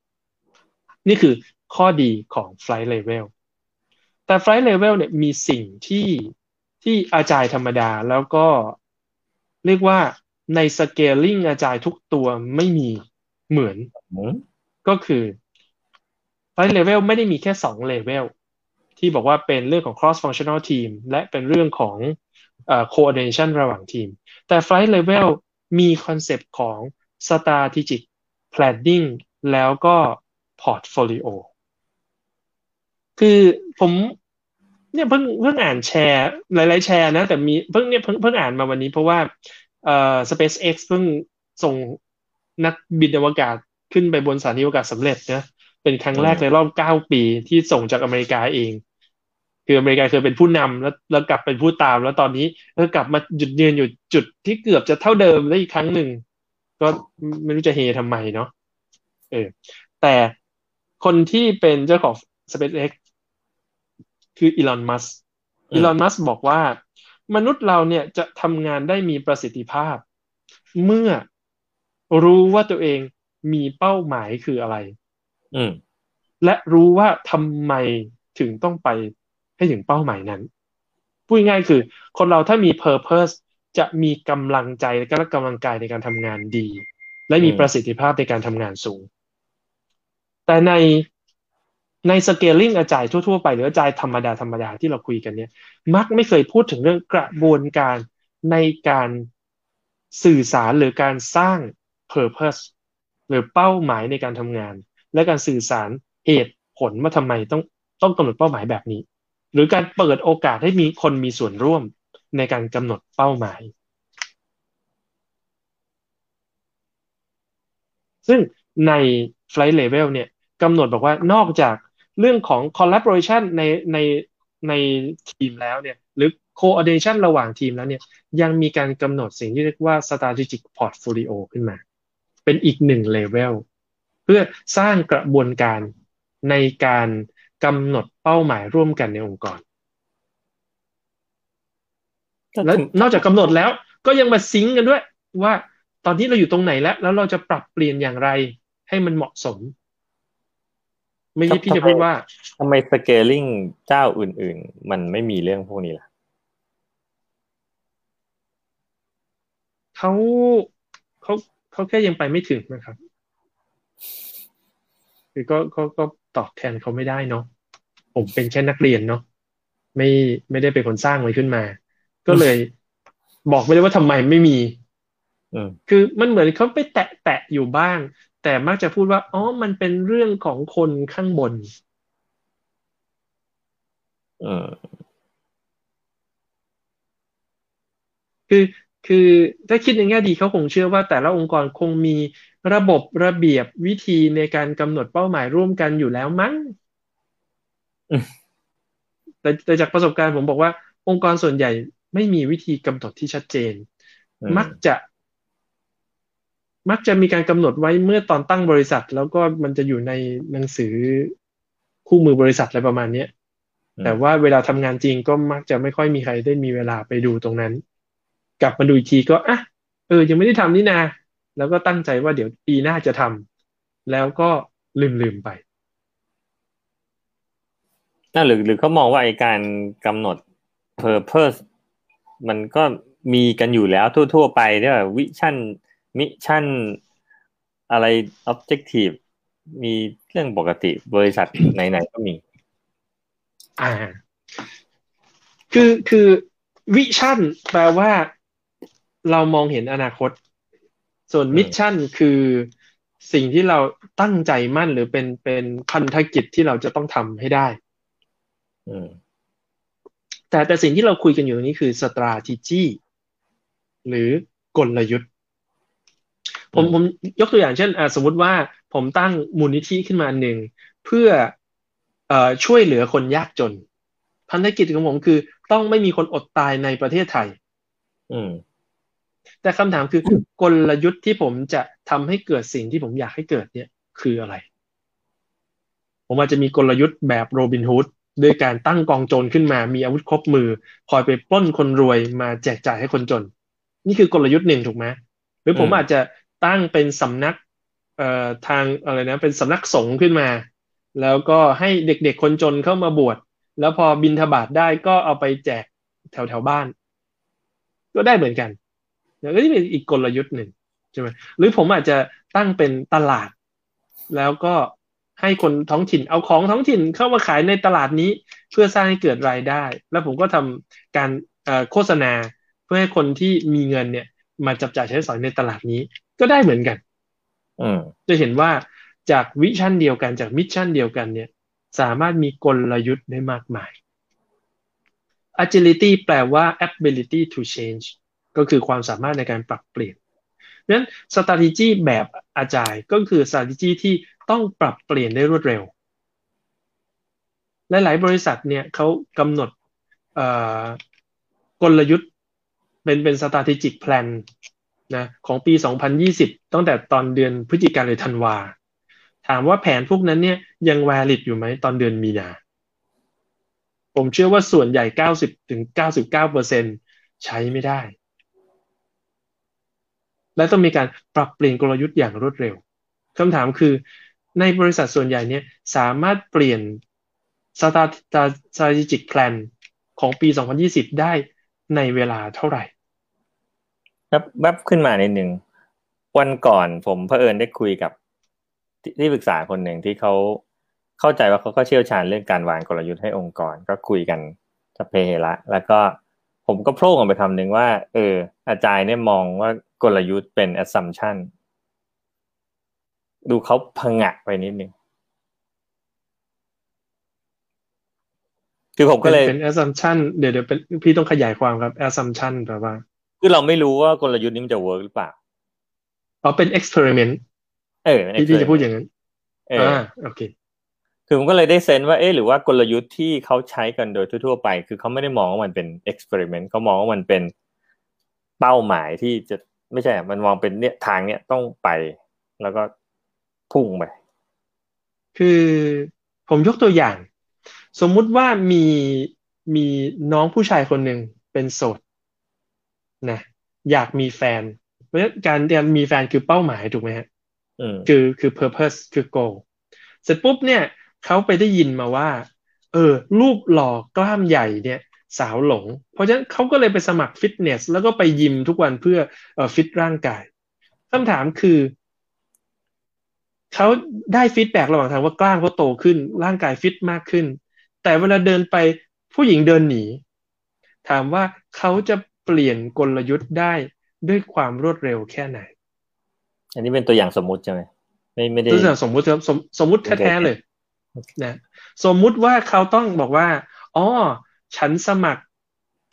นี่คือข้อดีของ Flight Level แต่ Flight Level เนี่ยมีสิ่งที่ที่อาจายธรรมดาแล้วก็เรียกว่าใน Scaling อาจายทุกตัวไม่มีเหมือน ก็คือ Flight Level ไม่ได้มีแค่สองเลเวลที่บอกว่าเป็นเรื่องของ cross functional team และเป็นเรื่องของ coordination ระหว่างทีม แต่ flight level มีคอนเซปต์ของ strategic planning แล้วก็ portfolio คือผมเนี่ยเพิ่งเพิ่งอ่านแชร์ หลาย ๆ แชร์นะ แต่มีเพิ่งเนี่ยเพิ่งเพิ่งอ่านมาวันนี้เพราะว่าเอ่อ SpaceX เพิ่งส่งนักบินอวกาศขึ้นไปบนสถานีอวกาศสำเร็จนะ เป็นครั้งแรกในรอบเก้าปีที่ส่งจากอเมริกาเอง คืออเมริกาเคยเป็นผู้นำแล้วแล้วกลับเป็นผู้ตาม แล้วตอนนี้เออกลับมาหยุดยืนอยู่จุดที่เกือบจะเท่าเดิมได้อีกครั้งหนึ่ง ก็ไม่รู้จะเฮทำไมเนาะเออแต่คนที่เป็นเจ้าของ SpaceX คืออีลอนมัสอีลอนมัสบอกว่ามนุษย์เราเนี่ยจะทำงานได้มีประสิทธิภาพ เมื่อรู้ว่าตัวเองมีเป้าหมายคืออะไรอืม และรู้ว่าทำไมถึงต้องไปให้ถึงเป้าหมายนั้นพูดง่ายคือ คนเราถ้ามี purpose จะมีกำลังใจและกำลังกายในการทำงานดี และมีประสิทธิภาพในการทำงานสูง แต่ในในสเกลลิ่งอาจายทั่วๆไปหรืออาจายธรรมดาธรรมดาที่เราคุยกันเนี่ย มักไม่เคยพูดถึงเรื่องกระบวนการในการสื่อสารหรือการสร้าง purpose หรือเป้าหมายในการทำงาน และการสื่อสารเหตุผลว่าทำไมต้องต้องกำหนดเป้าหมายแบบนี้ หรือการเปิดโอกาสให้มีคนมีส่วนร่วมในการกำหนดเป้าหมาย ซึ่งใน flight level เนี่ยกำหนดบอกว่านอกจากเรื่องของ collaboration ในในในทีมแล้วเนี่ยหรือ coordination ระหว่างทีมแล้วเนี่ยยังมีการกำหนดสิ่งที่เรียกว่า strategic portfolio ขึ้นมา เป็นอีกหนึ่งเล เวลเพื่อสร้างกระบวนการในการกำหนดเป้าหมายร่วมกันในองค์กร แล้วนอกจากกำหนดแล้วก็ยังมาซิงกันด้วย ว่าตอนนี้เราอยู่ตรงไหนแล้ว แล้วเราจะปรับเปลี่ยนอย่างไร ให้มันเหมาะสม ไม่ใช่พี่จะพูดว่าทำไมสเกลลิ่งเจ้าอื่น ๆ มันไม่มีเรื่องพวกนี้ล่ะเขาเขาเขาแค่ยังไปไม่ถึงนะครับ คือก็ก็ก็ตอบแทนเขาไม่ได้เนาะผมเป็นแค่นักเรียนเนาะไม่ไม่ได้เป็นคนสร้างมันขึ้นมา ก็เลยบอกไม่ได้ว่าทำไมไม่มีคือมันเหมือนเขาไปแตะแตะอยู่บ้าง แต่มักจะพูดว่าอ๋อมันเป็นเรื่องของคนข้างบนคือ คือถ้าคิดในแง่ดีเขาคงเชื่อว่าแต่ละองค์กรคงมีระบบระเบียบวิธีในการกำหนดเป้าหมายร่วมกันอยู่แล้วมั้งแต่แต่จากประสบการณ์ผมบอกว่า องค์กรส่วนใหญ่ไม่มีวิธีกำหนดที่ชัดเจน มักจะ มักจะมีการกำหนดไว้เมื่อตอนตั้งบริษัท แล้วก็มันจะอยู่ในหนังสือคู่มือบริษัทอะไรประมาณนี้แต่ว่าเวลาทำงานจริงก็มักจะไม่ค่อยมีใครได้มีเวลาไปดูตรงนั้น กลับมาดูอีกทีก็อะเออ ยังไม่ได้ทำนี่นา แล้วก็ตั้งใจว่าเดี๋ยวปีหน้าจะทำแล้วก็ลืมลืมไปน่าหรือหรือเขามองว่าไอการกำหนด purpose มันก็มีกันอยู่แล้วทั่ว ๆ ไปเนี่ย vision mission อะไร objective มีเรื่องปกติบริษัทไหน ๆ ก็มี อ่า คือคือวิชั่นแปลว่า เรามองเห็นอนาคต ส่วนมิชชั่นคือสิ่งที่เราตั้งใจมั่นหรือเป็นเป็นพันธกิจที่เราจะต้องทำให้ได้แต่แต่สิ่งที่เราคุยกันอยู่ตรงนี้คือ strategy หรือกลยุทธ์ ผมผมยกตัวอย่างเช่นสมมุติว่าผมตั้งมูลนิธิขึ้นมาหนึ่งเพื่ออช่วยเหลือคนยากจน พันธกิจของผมคือต้องไม่มีคนอดตายในประเทศไทย แต่คำถามคือกลยุทธ์ที่ผมจะทำให้เกิดสิ่งที่ผมอยากให้เกิดเนี่ยคืออะไร ผมอาจจะมีกลยุทธ์แบบโรบินฮูดด้วยการตั้งกองโจรขึ้นมา มีอาวุธครบมือ คอยไปปล้นคนรวยมาแจกจ่ายให้คนจน นี่คือกลยุทธ์หนึ่งถูกไหมหรือผมอาจจะตั้งเป็นสำนักเอ่อทางอะไรนะ เป็นสำนักสงฆ์ขึ้นมา แล้วก็ให้เด็กๆคนจนเข้ามาบวชแล้วพอบินทบาทได้ก็เอาไปแจกแถวแถวบ้าน ก็ได้เหมือนกัน แล้วก็นี่เป็นอีกกลยุทธ์หนึ่งใช่ไหมหรือผมอาจจะตั้งเป็นตลาด แล้วก็ให้คนท้องถิ่นเอาของท้องถิ่นเข้ามาขายในตลาดนี้เพื่อสร้างให้เกิดรายได้ แล้วผมก็ทำการโฆษณาเพื่อให้คนที่มีเงินเนี่ย มาจับจ่ายใช้สอยในตลาดนี้ ก็ได้เหมือนกันจะเห็นว่าจากวิชั่นเดียวกันจากมิชชั่นเดียวกันเนี่ย สามารถมีกลยุทธ์ได้มากมาย agility แปลว่า ability to change ก็คือความสามารถในการปรับเปลี่ยนนั้น strategy แบบอาจายก็คือ strategy ที่ต้องปรับเปลี่ยนได้รวดเร็ว หลาย ๆ บริษัทเนี่ยเขากำหนดกลยุทธ์เป็นเป็น strategic plan นะของปี 2020 ตั้งแต่ตอนเดือนพฤศจิกายนหรือธันวา ถามว่าแผนพวกนั้นเนี่ยยัง valid อยู่ไหมตอนเดือนมีนาผมเชื่อว่าส่วนใหญ่ 90ถึง99%ใช้ไม่ได้ และต้องมีการปรับเปลี่ยนกลยุทธ์อย่างรวดเร็วคำถามคือ ในบริษัทส่วนใหญ่เนี่ยสามารถเปลี่ยน strategic plan ของปี 2020 ได้ในเวลาเท่าไหร่ครับแวบขึ้นมาในหนึ่งวันก่อนผมเผอิญได้คุยกับที่ปรึกษาคนหนึ่งที่เขาเข้าใจว่าเขาก็เชี่ยวชาญเรื่องการวางกลยุทธ์ให้องค์กร ก็คุยกันสัพเพเหระแล้วก็ผมก็โผล่ออกไปคำหนึ่งว่า เอออาจารย์เนี่ยมองว่า กลยุทธ์เป็น assumption ดูเขาพังะไปนิดนึงคือผมก็เลยเป็น assumption เดี๋ยวเดี๋ยวเป็นพี่ต้องขยายความครับ assumption แปลว่า คือเราไม่รู้ว่ากลยุทธ์นี้มันจะ work หรือเปล่าอ๋อเป็น experiment เออพี่จะพูดอย่างนั้นอ่าโอเคคือผมก็เลยได้เซนว่าเอ๊ะหรือว่ากลยุทธ์ที่เขาใช้กันโดยทั่วๆไป คือเขาไม่ได้มองว่ามันเป็น experiment เขามองว่ามันเป็นเป้าหมายที่จะ ไม่ใช่ มันมองเป็นเนี่ยทางเนี้ยต้องไปแล้วก็พุ่งไป คือผมยกตัวอย่าง สมมุติว่ามีมีน้องผู้ชายคนหนึ่งเป็นโสดนะอยากมีแฟน เพราะการเรียนมีแฟนคือเป้าหมายถูกไหมฮะคือคือ purpose คือ goal เสร็จปุ๊บเนี่ยเขาไปได้ยินมาว่า เออ รูปหล่อกล้ามใหญ่เนี่ย สาวหลง เพราะฉะนั้นเขาก็เลยไปสมัครฟิตเนส แล้วก็ไปยิมทุกวันเพื่อเอ่อฟิตร่างกายคำถามคือเขาได้ฟีดแบ็ระหว่างทางว่ากล้ามเขาโตขึ้น ร่างกายฟิตมากขึ้น แต่เวลาเดินไปผู้หญิงเดินหนี ถามว่าเขาจะเปลี่ยนกลยุทธ์ได้ด้วยความรวดเร็วแค่ไหน อันนี้เป็นตัวอย่างสมมุติใช่ไหมไม่ไม่ได้ตัวอย่างสมมุติครับสมสมมุติแท้ๆเลยนะสมมุติว่าเขาต้องบอกว่าอ๋อ ฉันสมัคร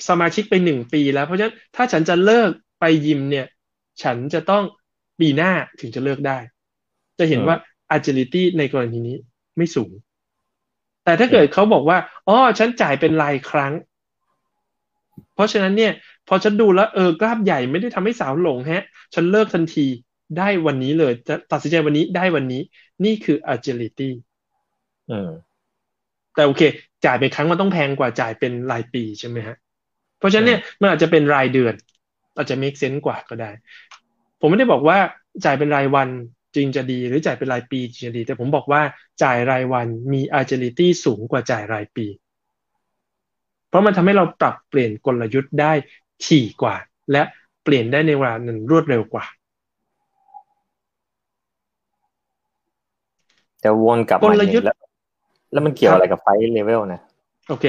สมาชิกไปหนึ่งปีแล้ว เพราะฉะนั้นถ้าฉันจะเลิกไปยิมเนี่ย ฉันจะต้องปีหน้าถึงจะเลิกได้ จะเห็นว่า agility ในกรณีนี้ไม่สูง แต่ถ้าเกิดเขาบอกว่าอ๋อฉันจ่ายเป็นรายครั้ง เพราะฉะนั้นเนี่ย พอฉันดูแล้วเออกล้ามใหญ่ไม่ได้ทำให้สาวหลงแฮะ ฉันเลิกทันทีได้วันนี้เลย จะตัดสินใจวันนี้ได้วันนี้ นี่คือ agility อ แต่โอเค จ่ายเป็นครั้งมันต้องแพงกว่าจ่ายเป็นรายปีใช่ไหมฮะ เพราะฉะนั้นเนี่ยมันอาจจะเป็นรายเดือน อาจจะ make sense กว่าก็ได้ ผมไม่ได้บอกว่าจ่ายเป็นรายวันจึงจะดีหรือจ่ายเป็นรายปีจึงจะดี แต่ผมบอกว่าจ่ายรายวันมี agility สูงกว่าจ่ายรายปี เพราะมันทำให้เราปรับเปลี่ยนกลยุทธ์ได้ถี่กว่า และเปลี่ยนได้ในเวลาหนึ่งรวดเร็วกว่าจะวนกลับมาแล้ว แล้วมันเกี่ยวอะไรกับไฟเลเวลนะ โอเค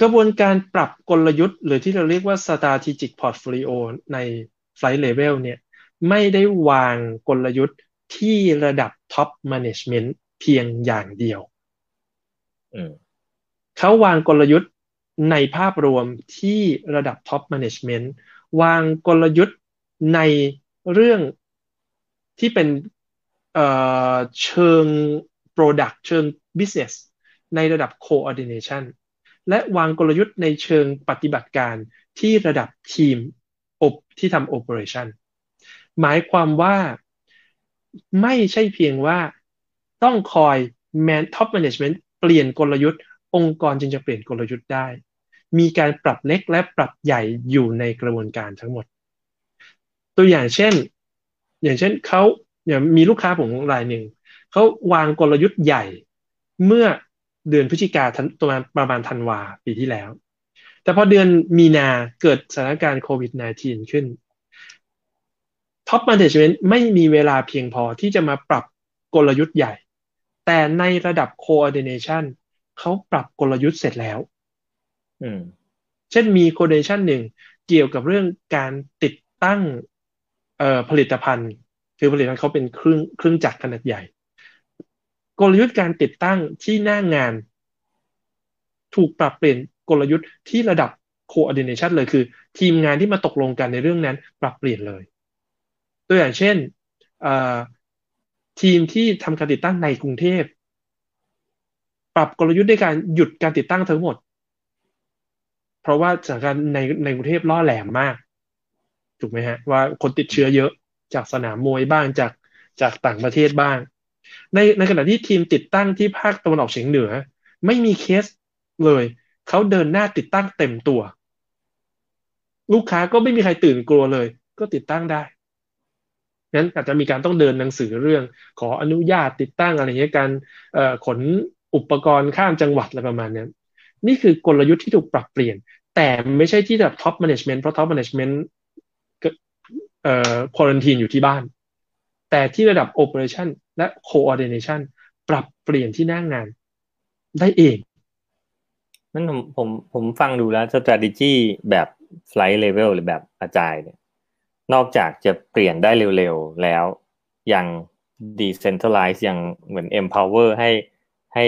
กระบวนการปรับกลยุทธ์ หรือที่เราเรียกว่า strategic portfolio ในไฟเลเวลเนี่ย ไม่ได้วางกลยุทธ์ที่ระดับ top management เพียงอย่างเดียวเขาวางกลยุทธ์ในภาพรวมที่ระดับท็อปแมネจเมนต์วางกลยุทธ์ในเรื่องที่เป็นเชิง Product เชิง Business ในระดับ Coordination และวางกลยุทธ์ในเชิงปฏิบัติการที่ระดับทีมอบที่ทำ Operation หมายความว่าไม่ใช่เพียงว่าต้องคอย man top management เปลี่ยนกลยุทธ์ องค์กรจึงจะเปลี่ยนกลยุทธ์ได้ มีการปรับเล็กและปรับใหญ่อยู่ในกระบวนการทั้งหมด ตัวอย่างเช่น อย่างเช่นเขาอย่างมีลูกค้าผมรายหนึ่งเขาวางกลยุทธ์ใหญ่ เมื่อเดือนพฤศจิกาตัวประมาณธันวาปีที่แล้ว แต่พอเดือนมีนาเกิดสถานการณ์โควิด -19 ขึ้นท็อปมาเนจเมนต์ไม่มีเวลาเพียงพอที่จะมาปรับกลยุทธ์ใหญ่ แต่ในระดับ coordination เขาปรับกลยุทธ์เสร็จแล้วอืมเช่นมี coordination หนึ่งเกี่ยวกับเรื่องการติดตั้งเอ่อผลิตภัณฑ์ คือผลิตภัณฑ์เขาเป็นเครื่องเครื่องจักรขนาดใหญ่ กลยุทธ์การติดตั้งที่หน้างงาน ถูกปรับเปลี่ยนกลยุทธ์ที่ระดับ coordination เลยคือ ทีมงานที่มาตกลงกันในเรื่องนั้น ปรับเปลี่ยนเลย ตัวอย่างเช่นทีมที่ทำการติดตั้งในกรุงเทพ ปรับกลยุทธ์ในการหยุดการติดตั้งทั้งหมด เพราะว่าสถานการณ์ในในกรุงเทพล่อแหลมมากถูกไหมฮะว่าคนติดเชื้อเยอะจากสนามมวยบ้างจากจากต่างประเทศบ้าง ในในขณะที่ทีมติดตั้งที่ภาคตะวันออกเฉียงเหนือ ไม่มีเคสเลย เขาเดินหน้าติดตั้งเต็มตัว ลูกค้าก็ไม่มีใครตื่นกลัวเลย ก็ติดตั้งได้งั้นอาจจะมีการต้องเดินหนังสือเรื่อง ขออนุญาตติดตั้งอะไรเงี้ยการขนอุปกรณ์ข้ามจังหวัดอะไรประมาณนี้นี่คือกลยุทธ์ที่ถูกปรับเปลี่ยน แต่ไม่ใช่ที่แบบ top management เพราะ top management เอ่อ quarantine อยู่ที่บ้าน แต่ที่ระดับ operationและ coordination ปรับเปลี่ยนที่หน้างงานได้เองนั่นผมผมผมฟังดูแล้ว strategy แบบ flight level หรือแบบ Agile เนี่ย นอกจากจะเปลี่ยนได้เร็วๆแล้ว ยัง decentralize ยังเหมือน empower ให้ให้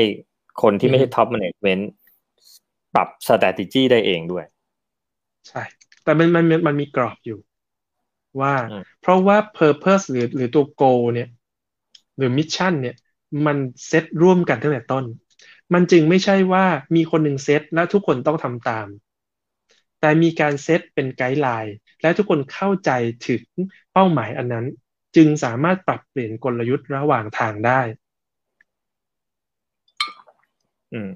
คนที่ไม่ใช่ top management ปรับ strategy ได้เองด้วย ใช่ แต่มันมันมันมีกรอบอยู่ ว่า เพราะว่า purpose หรือหรือตัว goal เนี่ย หรือ mission เนี่ย มันเซตร่วมกันตั้งแต่ต้น มันจึงไม่ใช่ว่ามีคนหนึ่งเซตแล้วทุกคนต้องทำตาม แต่มีการเซตเป็นไกด์ไลน์ และทุกคนเข้าใจถึงเป้าหมายอันนั้น จึงสามารถปรับเปลี่ยนกลยุทธ์ระหว่างทางได้ อืม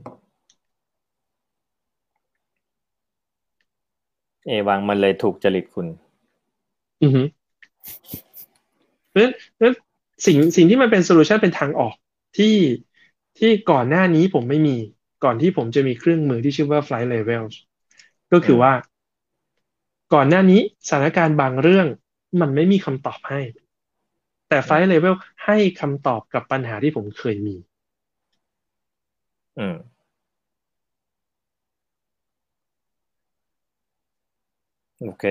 เอวังมันเลยถูกจริตคุณ อือฮึเพราะฉะนั้นสิ่งสิ่งที่มันเป็น solution เป็นทางออกที่ที่ก่อนหน้านี้ผมไม่มีก่อนที่ผมจะมีเครื่องมือที่ชื่อว่า Flight Levels ก็คือว่า ก่อนหน้านี้สถานการณ์บางเรื่องมันไม่มีคำตอบให้ แต่ไฟเลเวลให้คำตอบกับปัญหาที่ผมเคยมี อืมโอเค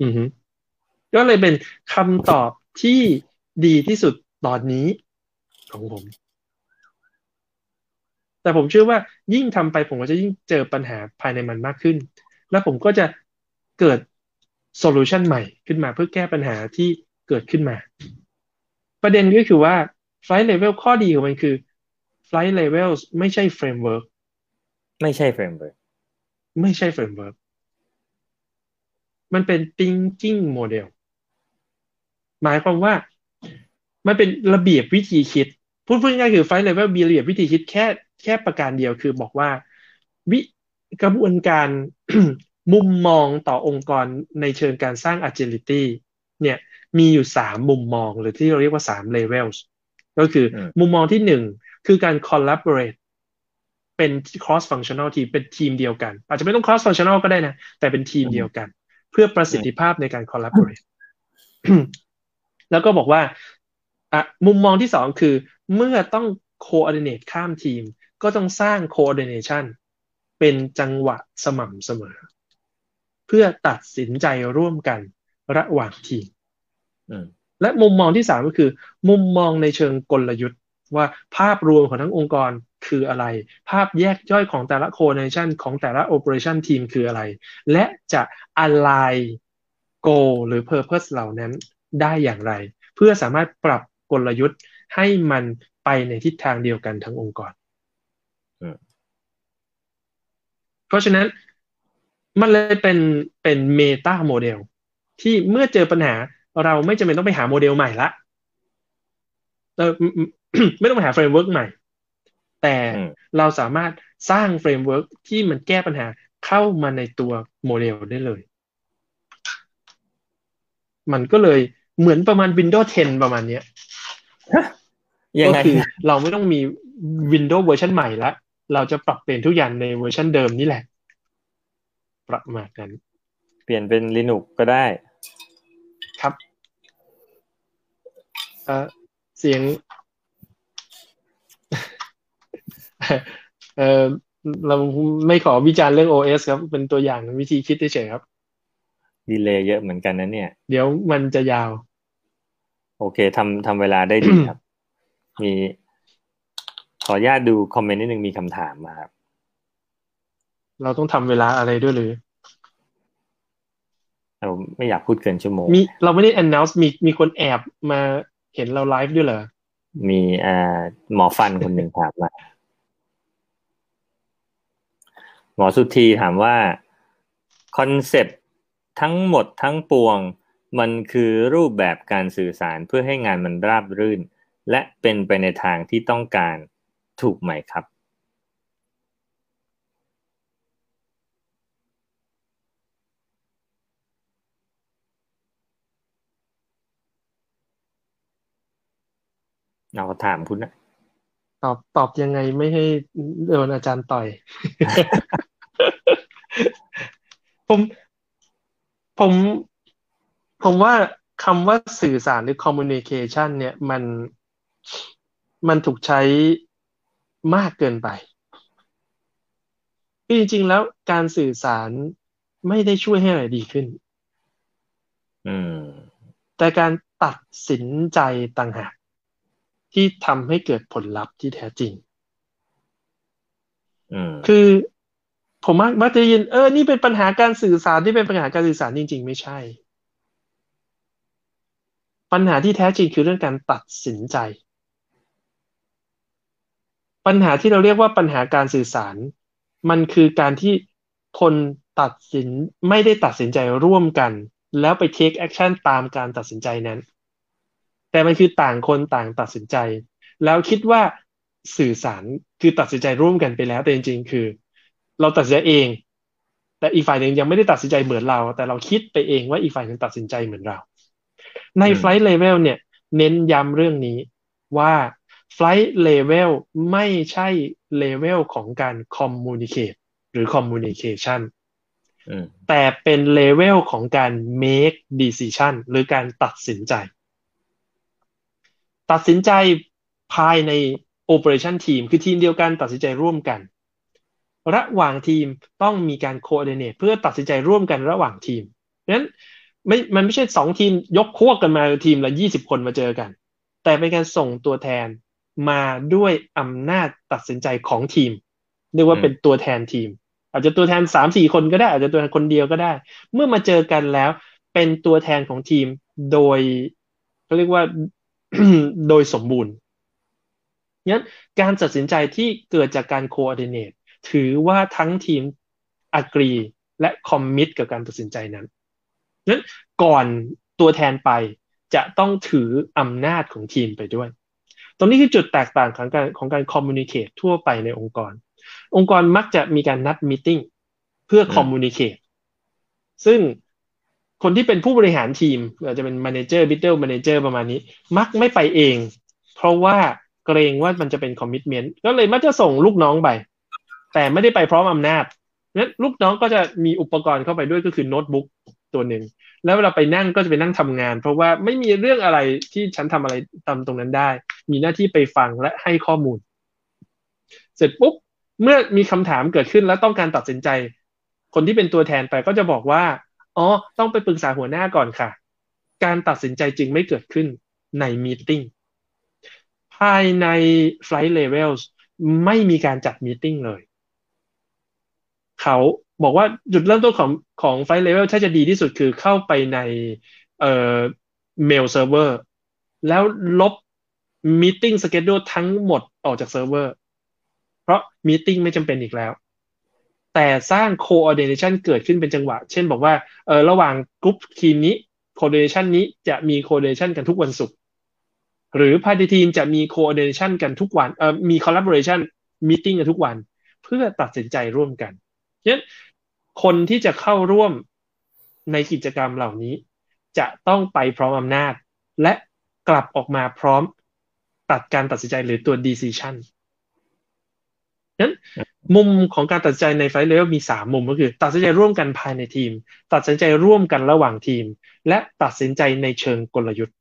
อือฮึ ก็เลยเป็นคำตอบที่ดีที่สุดตอนนี้ของผม แต่ผมเชื่อว่ายิ่งทำไปผมก็จะยิ่งเจอปัญหาภายในมันมากขึ้น แล้วผมก็จะเกิดโซลูชันใหม่ขึ้นมาเพื่อแก้ปัญหาที่เกิดขึ้นมา ประเด็นก็คือว่า Flight Level ข้อดีของมันคือ Flight Levels ไม่ใช่ framework ไม่ใช่ framework ไม่ใช่ framework มันเป็น thinking model หมายความว่า มันเป็นระเบียบวิธีคิด พูดพูดง่ายๆคือ Flight Level มีระเบียบวิธีคิดแค่แค่ประการเดียวคือบอกว่า วิกระบวนการมุมมองต่อองค์กรในเชิงการสร้าง agility เนี่ยมีอยู่สามมุมมองหรือที่เราเรียกว่าสาม levels ก็คือมุมมองที่หนึ่งคือการ collaborate เป็น cross functional team เป็นทีมเดียวกัน อาจจะไม่ต้อง cross functional ก็ได้นะ แต่เป็นทีมเดียวกัน เพื่อประสิทธิภาพในการ collaborate แล้วก็บอกว่าอะมุมมองที่สองคือ เมื่อต้อง coordinate ข้ามทีม ก็ต้องสร้าง coordination เป็นจังหวะสม่ำเสมอ เพื่อตัดสินใจร่วมกันระหว่างทีมและมุมมองที่สามก็คือ มุมมองในเชิงกลยุทธ์ ว่าภาพรวมของทั้งองค์กรคืออะไร ภาพแยกย่อยของแต่ละ coordination ของแต่ละ operation team คืออะไร และจะ align goal หรือ purpose เหล่านั้น ได้อย่างไร เพื่อสามารถปรับกลยุทธ์ให้มันไปในทิศทางเดียวกันทั้งองค์กรเพราะฉะนั้นมันเลยเป็นเป็น meta model ที่เมื่อเจอปัญหาเราไม่จำเป็นต้องไปหาโมเดลใหม่ละเราไม่ต้องไปหา framework ใหม่ แต่เราสามารถสร้าง framework ที่มันแก้ปัญหาเข้ามาในตัวโมเดลได้เลย มันก็เลย เหมือนประมาณ Windows 10 ประมาณเนี้ยยังก็ไงคือนะเราไม่ต้องมี Windows เวอร์ชันใหม่ละ เราจะปรับเปลี่ยนทุกอย่างในเวอร์ชันเดิมนี่แหละ ประมาณนั้น เปลี่ยนเป็น Linux ก็ได้ ครับเออเสียง เออเราไม่ขอวิจารณ์เรื่อง OS ครับ เป็นตัวอย่างวิธีคิดเฉยๆครับ delay เยอะเหมือนกันนะเนี่ย เดี๋ยวมันจะยาว โอเคทำทำเวลาได้ดีครับ มี ขออนุญาตดู comment นิดนึงมีคำถามมาครับ เราต้องทำเวลาอะไรด้วยหรือเราไม่อยากพูดเกินชั่วโมง มีเราไม่ได้ announce มีมีคนแอบมาเห็นเราไลฟ์ด้วยเหรอ มีอ่าหมอฟันคนหนึ่งถามมา หมอสุธีถามว่าคอนเซปต์ ทั้งหมดทั้งปวง มันคือรูปแบบการสื่อสารเพื่อให้งานมันราบรื่น และเป็นไปในทางที่ต้องการถูกไหมครับ เราถามคุณนะตอบตอบยังไงไม่ให้โดนอาจารย์ต่อย ผม ผมผมว่าคำว่าสื่อสารหรือ communication เนี่ยมันมันถูกใช้มากเกินไปคือจริง ๆ แล้วการสื่อสารไม่ได้ช่วยให้อะไรดีขึ้น อืม แต่การตัดสินใจต่างหากที่ทำให้เกิดผลลัพธ์ที่แท้จริง อืม คือ ผมมักมักจะได้ยินเออนี่เป็นปัญหาการสื่อสารที่เป็นปัญหาการสื่อสารจริง ๆ ไม่ใช่ ปัญหาที่แท้จริงคือเรื่องการตัดสินใจ ปัญหาที่เราเรียกว่าปัญหาการสื่อสาร มันคือการที่คนตัดสินไม่ได้ตัดสินใจร่วมกัน แล้วไป take action ตามการตัดสินใจนั้น แต่มันคือต่างคนต่างตัดสินใจ แล้วคิดว่าสื่อสารคือตัดสินใจร่วมกันไปแล้วแต่จริง ๆ คือ เราตัดสินใจเอง แต่อีกฝ่ายหนึ่งยังไม่ได้ตัดสินใจเหมือนเรา แต่เราคิดไปเองว่าอีกฝ่ายหนึ่งตัดสินใจเหมือนเรา ในอืม flight level เนี่ย เน้นย้ำเรื่องนี้ว่า flight level ไม่ใช่ level ของการ communicate หรือ communication อืมแต่เป็น level ของการ make decision หรือการตัดสินใจ ตัดสินใจภายใน operation team คือทีมเดียวกันตัดสินใจร่วมกัน ระหว่างทีมต้องมีการ coordinate เพื่อตัดสินใจร่วมกันระหว่างทีมเพราะฉะนั้นไม่มันไม่ใช่สองทีมยกพวกกันมาทีมละยี่สิบคนมาเจอกัน แต่เป็นการส่งตัวแทนมาด้วยอำนาจตัดสินใจของทีมเรียกว่าเป็นตัวแทนทีม อาจจะตัวแทนสามสี่คนก็ได้ อาจจะตัวแทนคนเดียวก็ได้ เมื่อมาเจอกันแล้ว เป็นตัวแทนของทีมโดยเขาเรียกว่าโดยสมบูรณ์งั้นการตัดสินใจที่เกิดจากการ coordinate ถือว่าทั้งทีม agree และ commit กับการตัดสินใจนั้นงั้นก่อนตัวแทนไปจะต้องถืออำนาจของทีมไปด้วย ตรงนี้คือจุดแตกต่างของการของการ communicate ทั่วไปในองค์กร องค์กรมักจะมีการนัด meeting เพื่อคอืม communicate ซึ่งคนที่เป็นผู้บริหารทีมอาจจะเป็น manager middle manager ประมาณนี้ มักไม่ไปเอง เพราะว่าเกรงว่ามันจะเป็น commitment ก็เลยมักจะส่งลูกน้องไป แต่ไม่ได้ไปพร้อมอำนาจนั้นลูกน้องก็จะมีอุปกรณ์เข้าไปด้วยก็คือโน้ตบุ๊กตัวหนึ่งแล้วเวลาไปนั่งก็จะไปนั่งทำงาน เพราะว่าไม่มีเรื่องอะไรที่ฉันทำอะไรตามตรงนั้นได้ มีหน้าที่ไปฟังและให้ข้อมูล เสร็จปุ๊บเมื่อมีคำถามเกิดขึ้นแล้วต้องการตัดสินใจ คนที่เป็นตัวแทนไปก็จะบอกว่าอ๋อต้องไปปรึกษาหัวหน้าก่อนค่ะ การตัดสินใจจึงไม่เกิดขึ้นในมีติ้งภายใน flight levels ไม่มีการจัด meeting เลย เขาบอกว่าจุดเริ่มต้นของของ flight level ถ้าจะดีที่สุดคือเข้าไปในเอ่อ mail server แล้วลบ meeting schedule ทั้งหมดออกจากเซิร์ฟเวอร์เพราะ meeting ไม่จำเป็นอีกแล้ว แต่สร้าง coordination เกิดขึ้นเป็นจังหวะ เช่นบอกว่าเออระหว่างกรุ๊ปทีมนี้ coordination นี้จะมี coordination กันทุกวันศุกร์หรือภายในทีมจะมี coordination กันทุกวันเออมี collaboration meeting กันทุกวัน เพื่อตัดสินใจร่วมกัน ฉะนั้นคนที่จะเข้าร่วมในกิจกรรมเหล่านี้ จะต้องไปพร้อมอำนาจ และกลับออกมาพร้อมตัดการตัดสินใจหรือตัว decision นั้นมุมของการตัดสินใจในไฟเลเวลมีสามมุมก็คือ ตัดสินใจร่วมกันภายในทีม ตัดสินใจร่วมกันระหว่างทีม และตัดสินใจในเชิงกลยุทธ์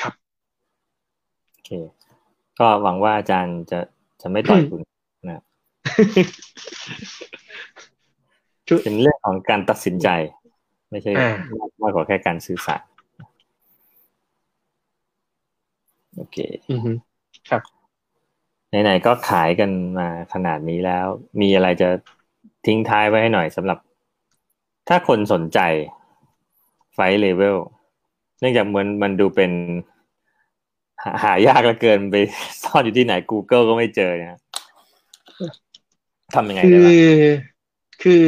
ครับโอเคก็หวังว่าอาจารย์จะจะไม่ต่อยคุณ เป็นเรื่องของการตัดสินใจ ไม่ใช่มากกว่าแค่การสื่อสารโอเคครับไหนๆก็ขายกันมาขนาดนี้แล้ว มีอะไรจะทิ้งท้ายไว้ให้หน่อยสำหรับ ถ้าคนสนใจไฟเลเวลเนื่องจากมันมันดูเป็นหายากเหลือเกินไปซ่อนอยู่ที่ไหน Google ก็ไม่เจอนะ ทำยังไงได้บ้างคือ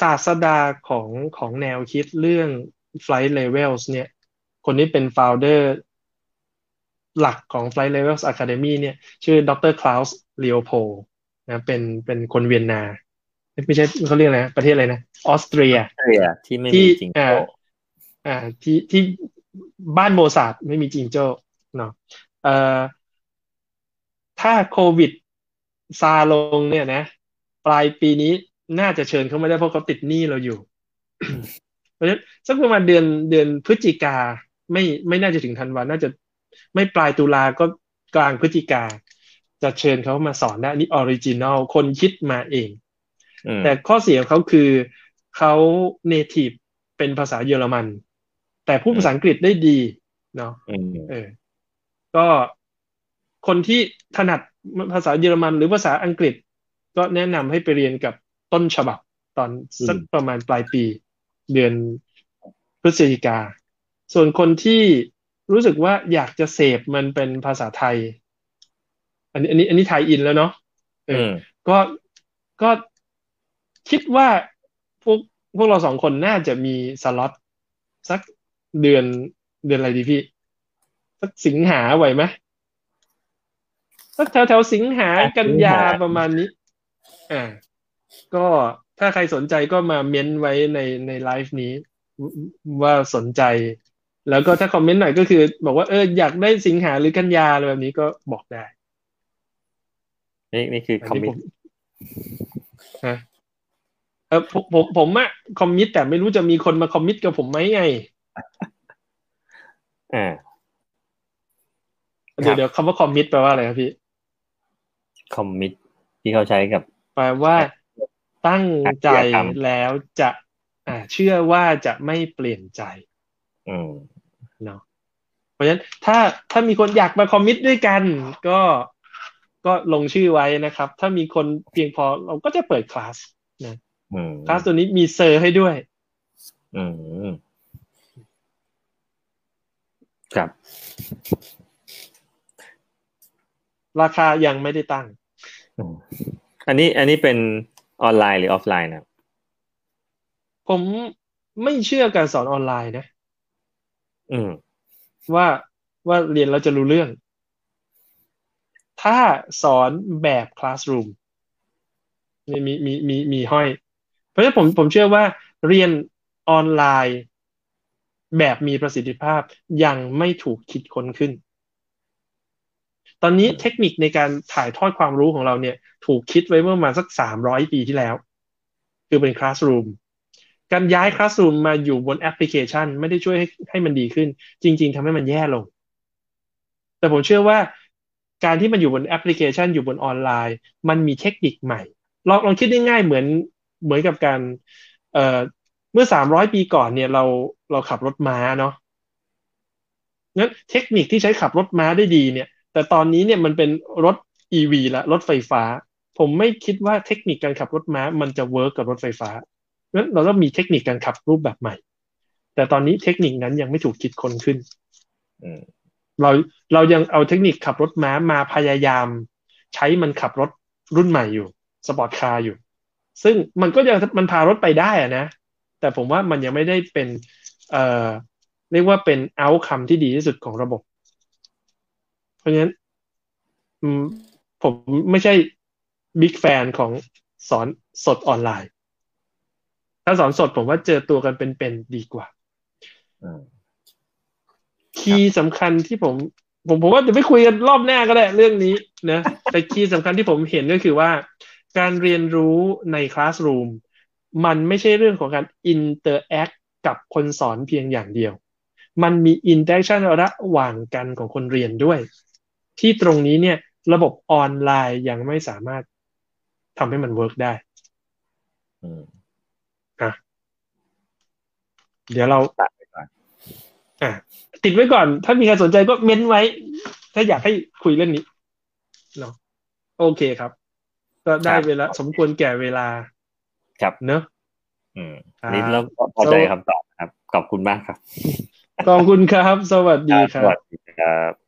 ศาสดาของของแนวคิดเรื่อง Flight Levels เนี่ย คนนี้เป็น founder หลักของ Flight Levels Academy เนี่ย ชื่อดร. Klaus Leopold นะเป็นเป็นคนเวียนนา ไม่ใช่เขาเรียกอะไรประเทศอะไรนะออสเตรียที่ไม่มีจิงโจ้อ่าที่ที่บ้านโมสาร์ทไม่มีจิงโจ้เนาะเอ่อถ้าโควิดซาลงเนี่ยนะ ปลายปีนี้น่าจะเชิญเขาไม่ได้เพราะเขาติดหนี้เราอยู่ เพราะฉะนั้นสักประมาณเดือนเดือนพฤศจิกาไม่ไม่น่าจะถึงธันวาน่าจะไม่ปลายตุลาก็กลางพฤศจิกา จะเชิญเขามาสอนได้นี่ original คนคิดมาเอง แต่ข้อเสียของเขาคือเขา native เป็นภาษาเยอรมัน แต่พูดภาษาอังกฤษได้ดีเนาะเออ ก็คนที่ถนัดภาษาเยอรมันหรือภาษาอังกฤษ ก็แนะนำให้ไปเรียนกับต้นฉบับตอนสักประมาณปลายปีเดือนพฤศจิกา ส่วนคนที่รู้สึกว่าอยากจะเสพมันเป็นภาษาไทย อันนี้อันนี้อันนี้ไทยอินแล้วเนาะเออก็ก็คิดว่าพวกพวกเราสองคนน่าจะมีสล็อตสักเดือนเดือนอะไรดีพี่ สักสิงหาไหวไหมสักแถวแถวสิงหากันยาประมาณนี้ อ่าก็ถ้าใครสนใจก็มาเม้นไว้ในในไลฟ์นี้ ว่าสนใจ แล้วก็ถ้าคอมเมนต์หน่อยก็คือ บอกว่าเอออยากได้สิงหาหรือกันยาอะไรแบบนี้ก็บอกได้ นี่นี่คือคอมมิตฮะเออผมผมผมอะคอมมิตแต่ไม่รู้จะมีคนมาคอมมิตกับผมไหมไงอ่าเดี๋ยวเดี๋ยวคำว่าคอมมิตแปลว่าอะไรครับพี่ คอมมิตที่เขาใช้กับ แปลว่าตั้งใจแล้วจะอ่าเชื่อว่าจะไม่เปลี่ยนใจอืมเนาะเพราะฉะนั้นถ้าถ้ามีคนอยากมาคอมมิตด้วยกัน ก็ก็ลงชื่อไว้นะครับ ถ้ามีคนเพียงพอเราก็จะเปิดคลาสนะคลาสตัวนี้มีเซอร์ให้ด้วยอืมครับ ราคายังไม่ได้ตั้ง อันนี้อันนี้เป็นออนไลน์หรือออฟไลน์นะผมไม่เชื่อการสอนออนไลน์นะ อืม ว่าว่าเรียนเราจะรู้เรื่อง ถ้าสอนแบบคลาสรูมมีมีมีมีมีห้อย เพราะฉะนั้นผมผมเชื่อว่าเรียนออนไลน์ แบบมีประสิทธิภาพยังไม่ถูกคิดค้นขึ้น ตอนนี้เทคนิคในการถ่ายทอดความรู้ของเราเนี่ย ถูกคิดไว้เมื่อมาสักสามร้อยปีที่แล้ว คือเป็นคลาสรูมการย้ายคลาส s ูมมาอยู่บนแอปพลิเคชัน ไม่ได้ช่วยให้ให้มันดีขึ้น จริง ๆทำให้มันแย่ลง แต่ผมเชื่อว่าการที่มันอยู่บนแอปพลิเคชันอยู่บนออนไลน์ มันมีเทคนิคใหม่ ลองลองคิดได้ง่ายเหมือนเหมือนกับการเอ่อเมื่อสามร้อยปีก่อนเนี่ยเราเราขับรถม้าเนาะงั้นเทคนิคที่ใช้ขับรถม้าได้ดีเนี่ย แต่ตอนนี้เนี่ยมันเป็นรถ EV ละรถไฟฟ้า ผมไม่คิดว่าเทคนิคการขับรถม้า มันจะเวิร์กกับรถไฟฟ้านั้นเราต้องมีเทคนิคการขับรูปแบบใหม่ แต่ตอนนี้เทคนิคนั้นยังไม่ถูกคิดค้นขึ้นเราเรายังเอาเทคนิคขับรถม้ามาพยายาม ใช้มันขับรถรุ่นใหม่อยู่ sport car อยู่ ซึ่งมันก็ยังมันพารถไปได้อะนะ แต่ผมว่ามันยังไม่ได้เป็นเอ่อเรียกว่าเป็น outcome ที่ดีที่สุดของระบบ เพราะฉะนั้นผมไม่ใช่ big fan ของสอนสดออนไลน์ ถ้าสอนสดผมว่าเจอตัวกันเป็นๆดีกว่าkey สำคัญที่ผม ผมผมว่าจะไม่คุยกันรอบหน้าก็ได้เรื่องนี้นะแต่ key สำคัญที่ผมเห็นก็คือว่า การเรียนรู้ใน classroom มันไม่ใช่เรื่องของการ interact กับคนสอนเพียงอย่างเดียว มันมี interaction ระหว่างกันของคนเรียนด้วย ที่ตรงนี้เนี่ย ระบบออนไลน์ยังไม่สามารถ ทำให้มัน work ได้อืมอะเดี๋ยวเราตัดไปก่อนอะติดไว้ก่อน ถ้ามีใครสนใจก็เม้นไว้ ถ้าอยากให้คุยเรื่องนี้เนาะโอเคครับ ก็ได้เวลา สมควรแก่เวลา ครับเนอะอืมครับนี่เราก็พอใจคำตอบครับ ขอบคุณมากครับ ขอบคุณครับ สวัสดีครัสวับสดีครับ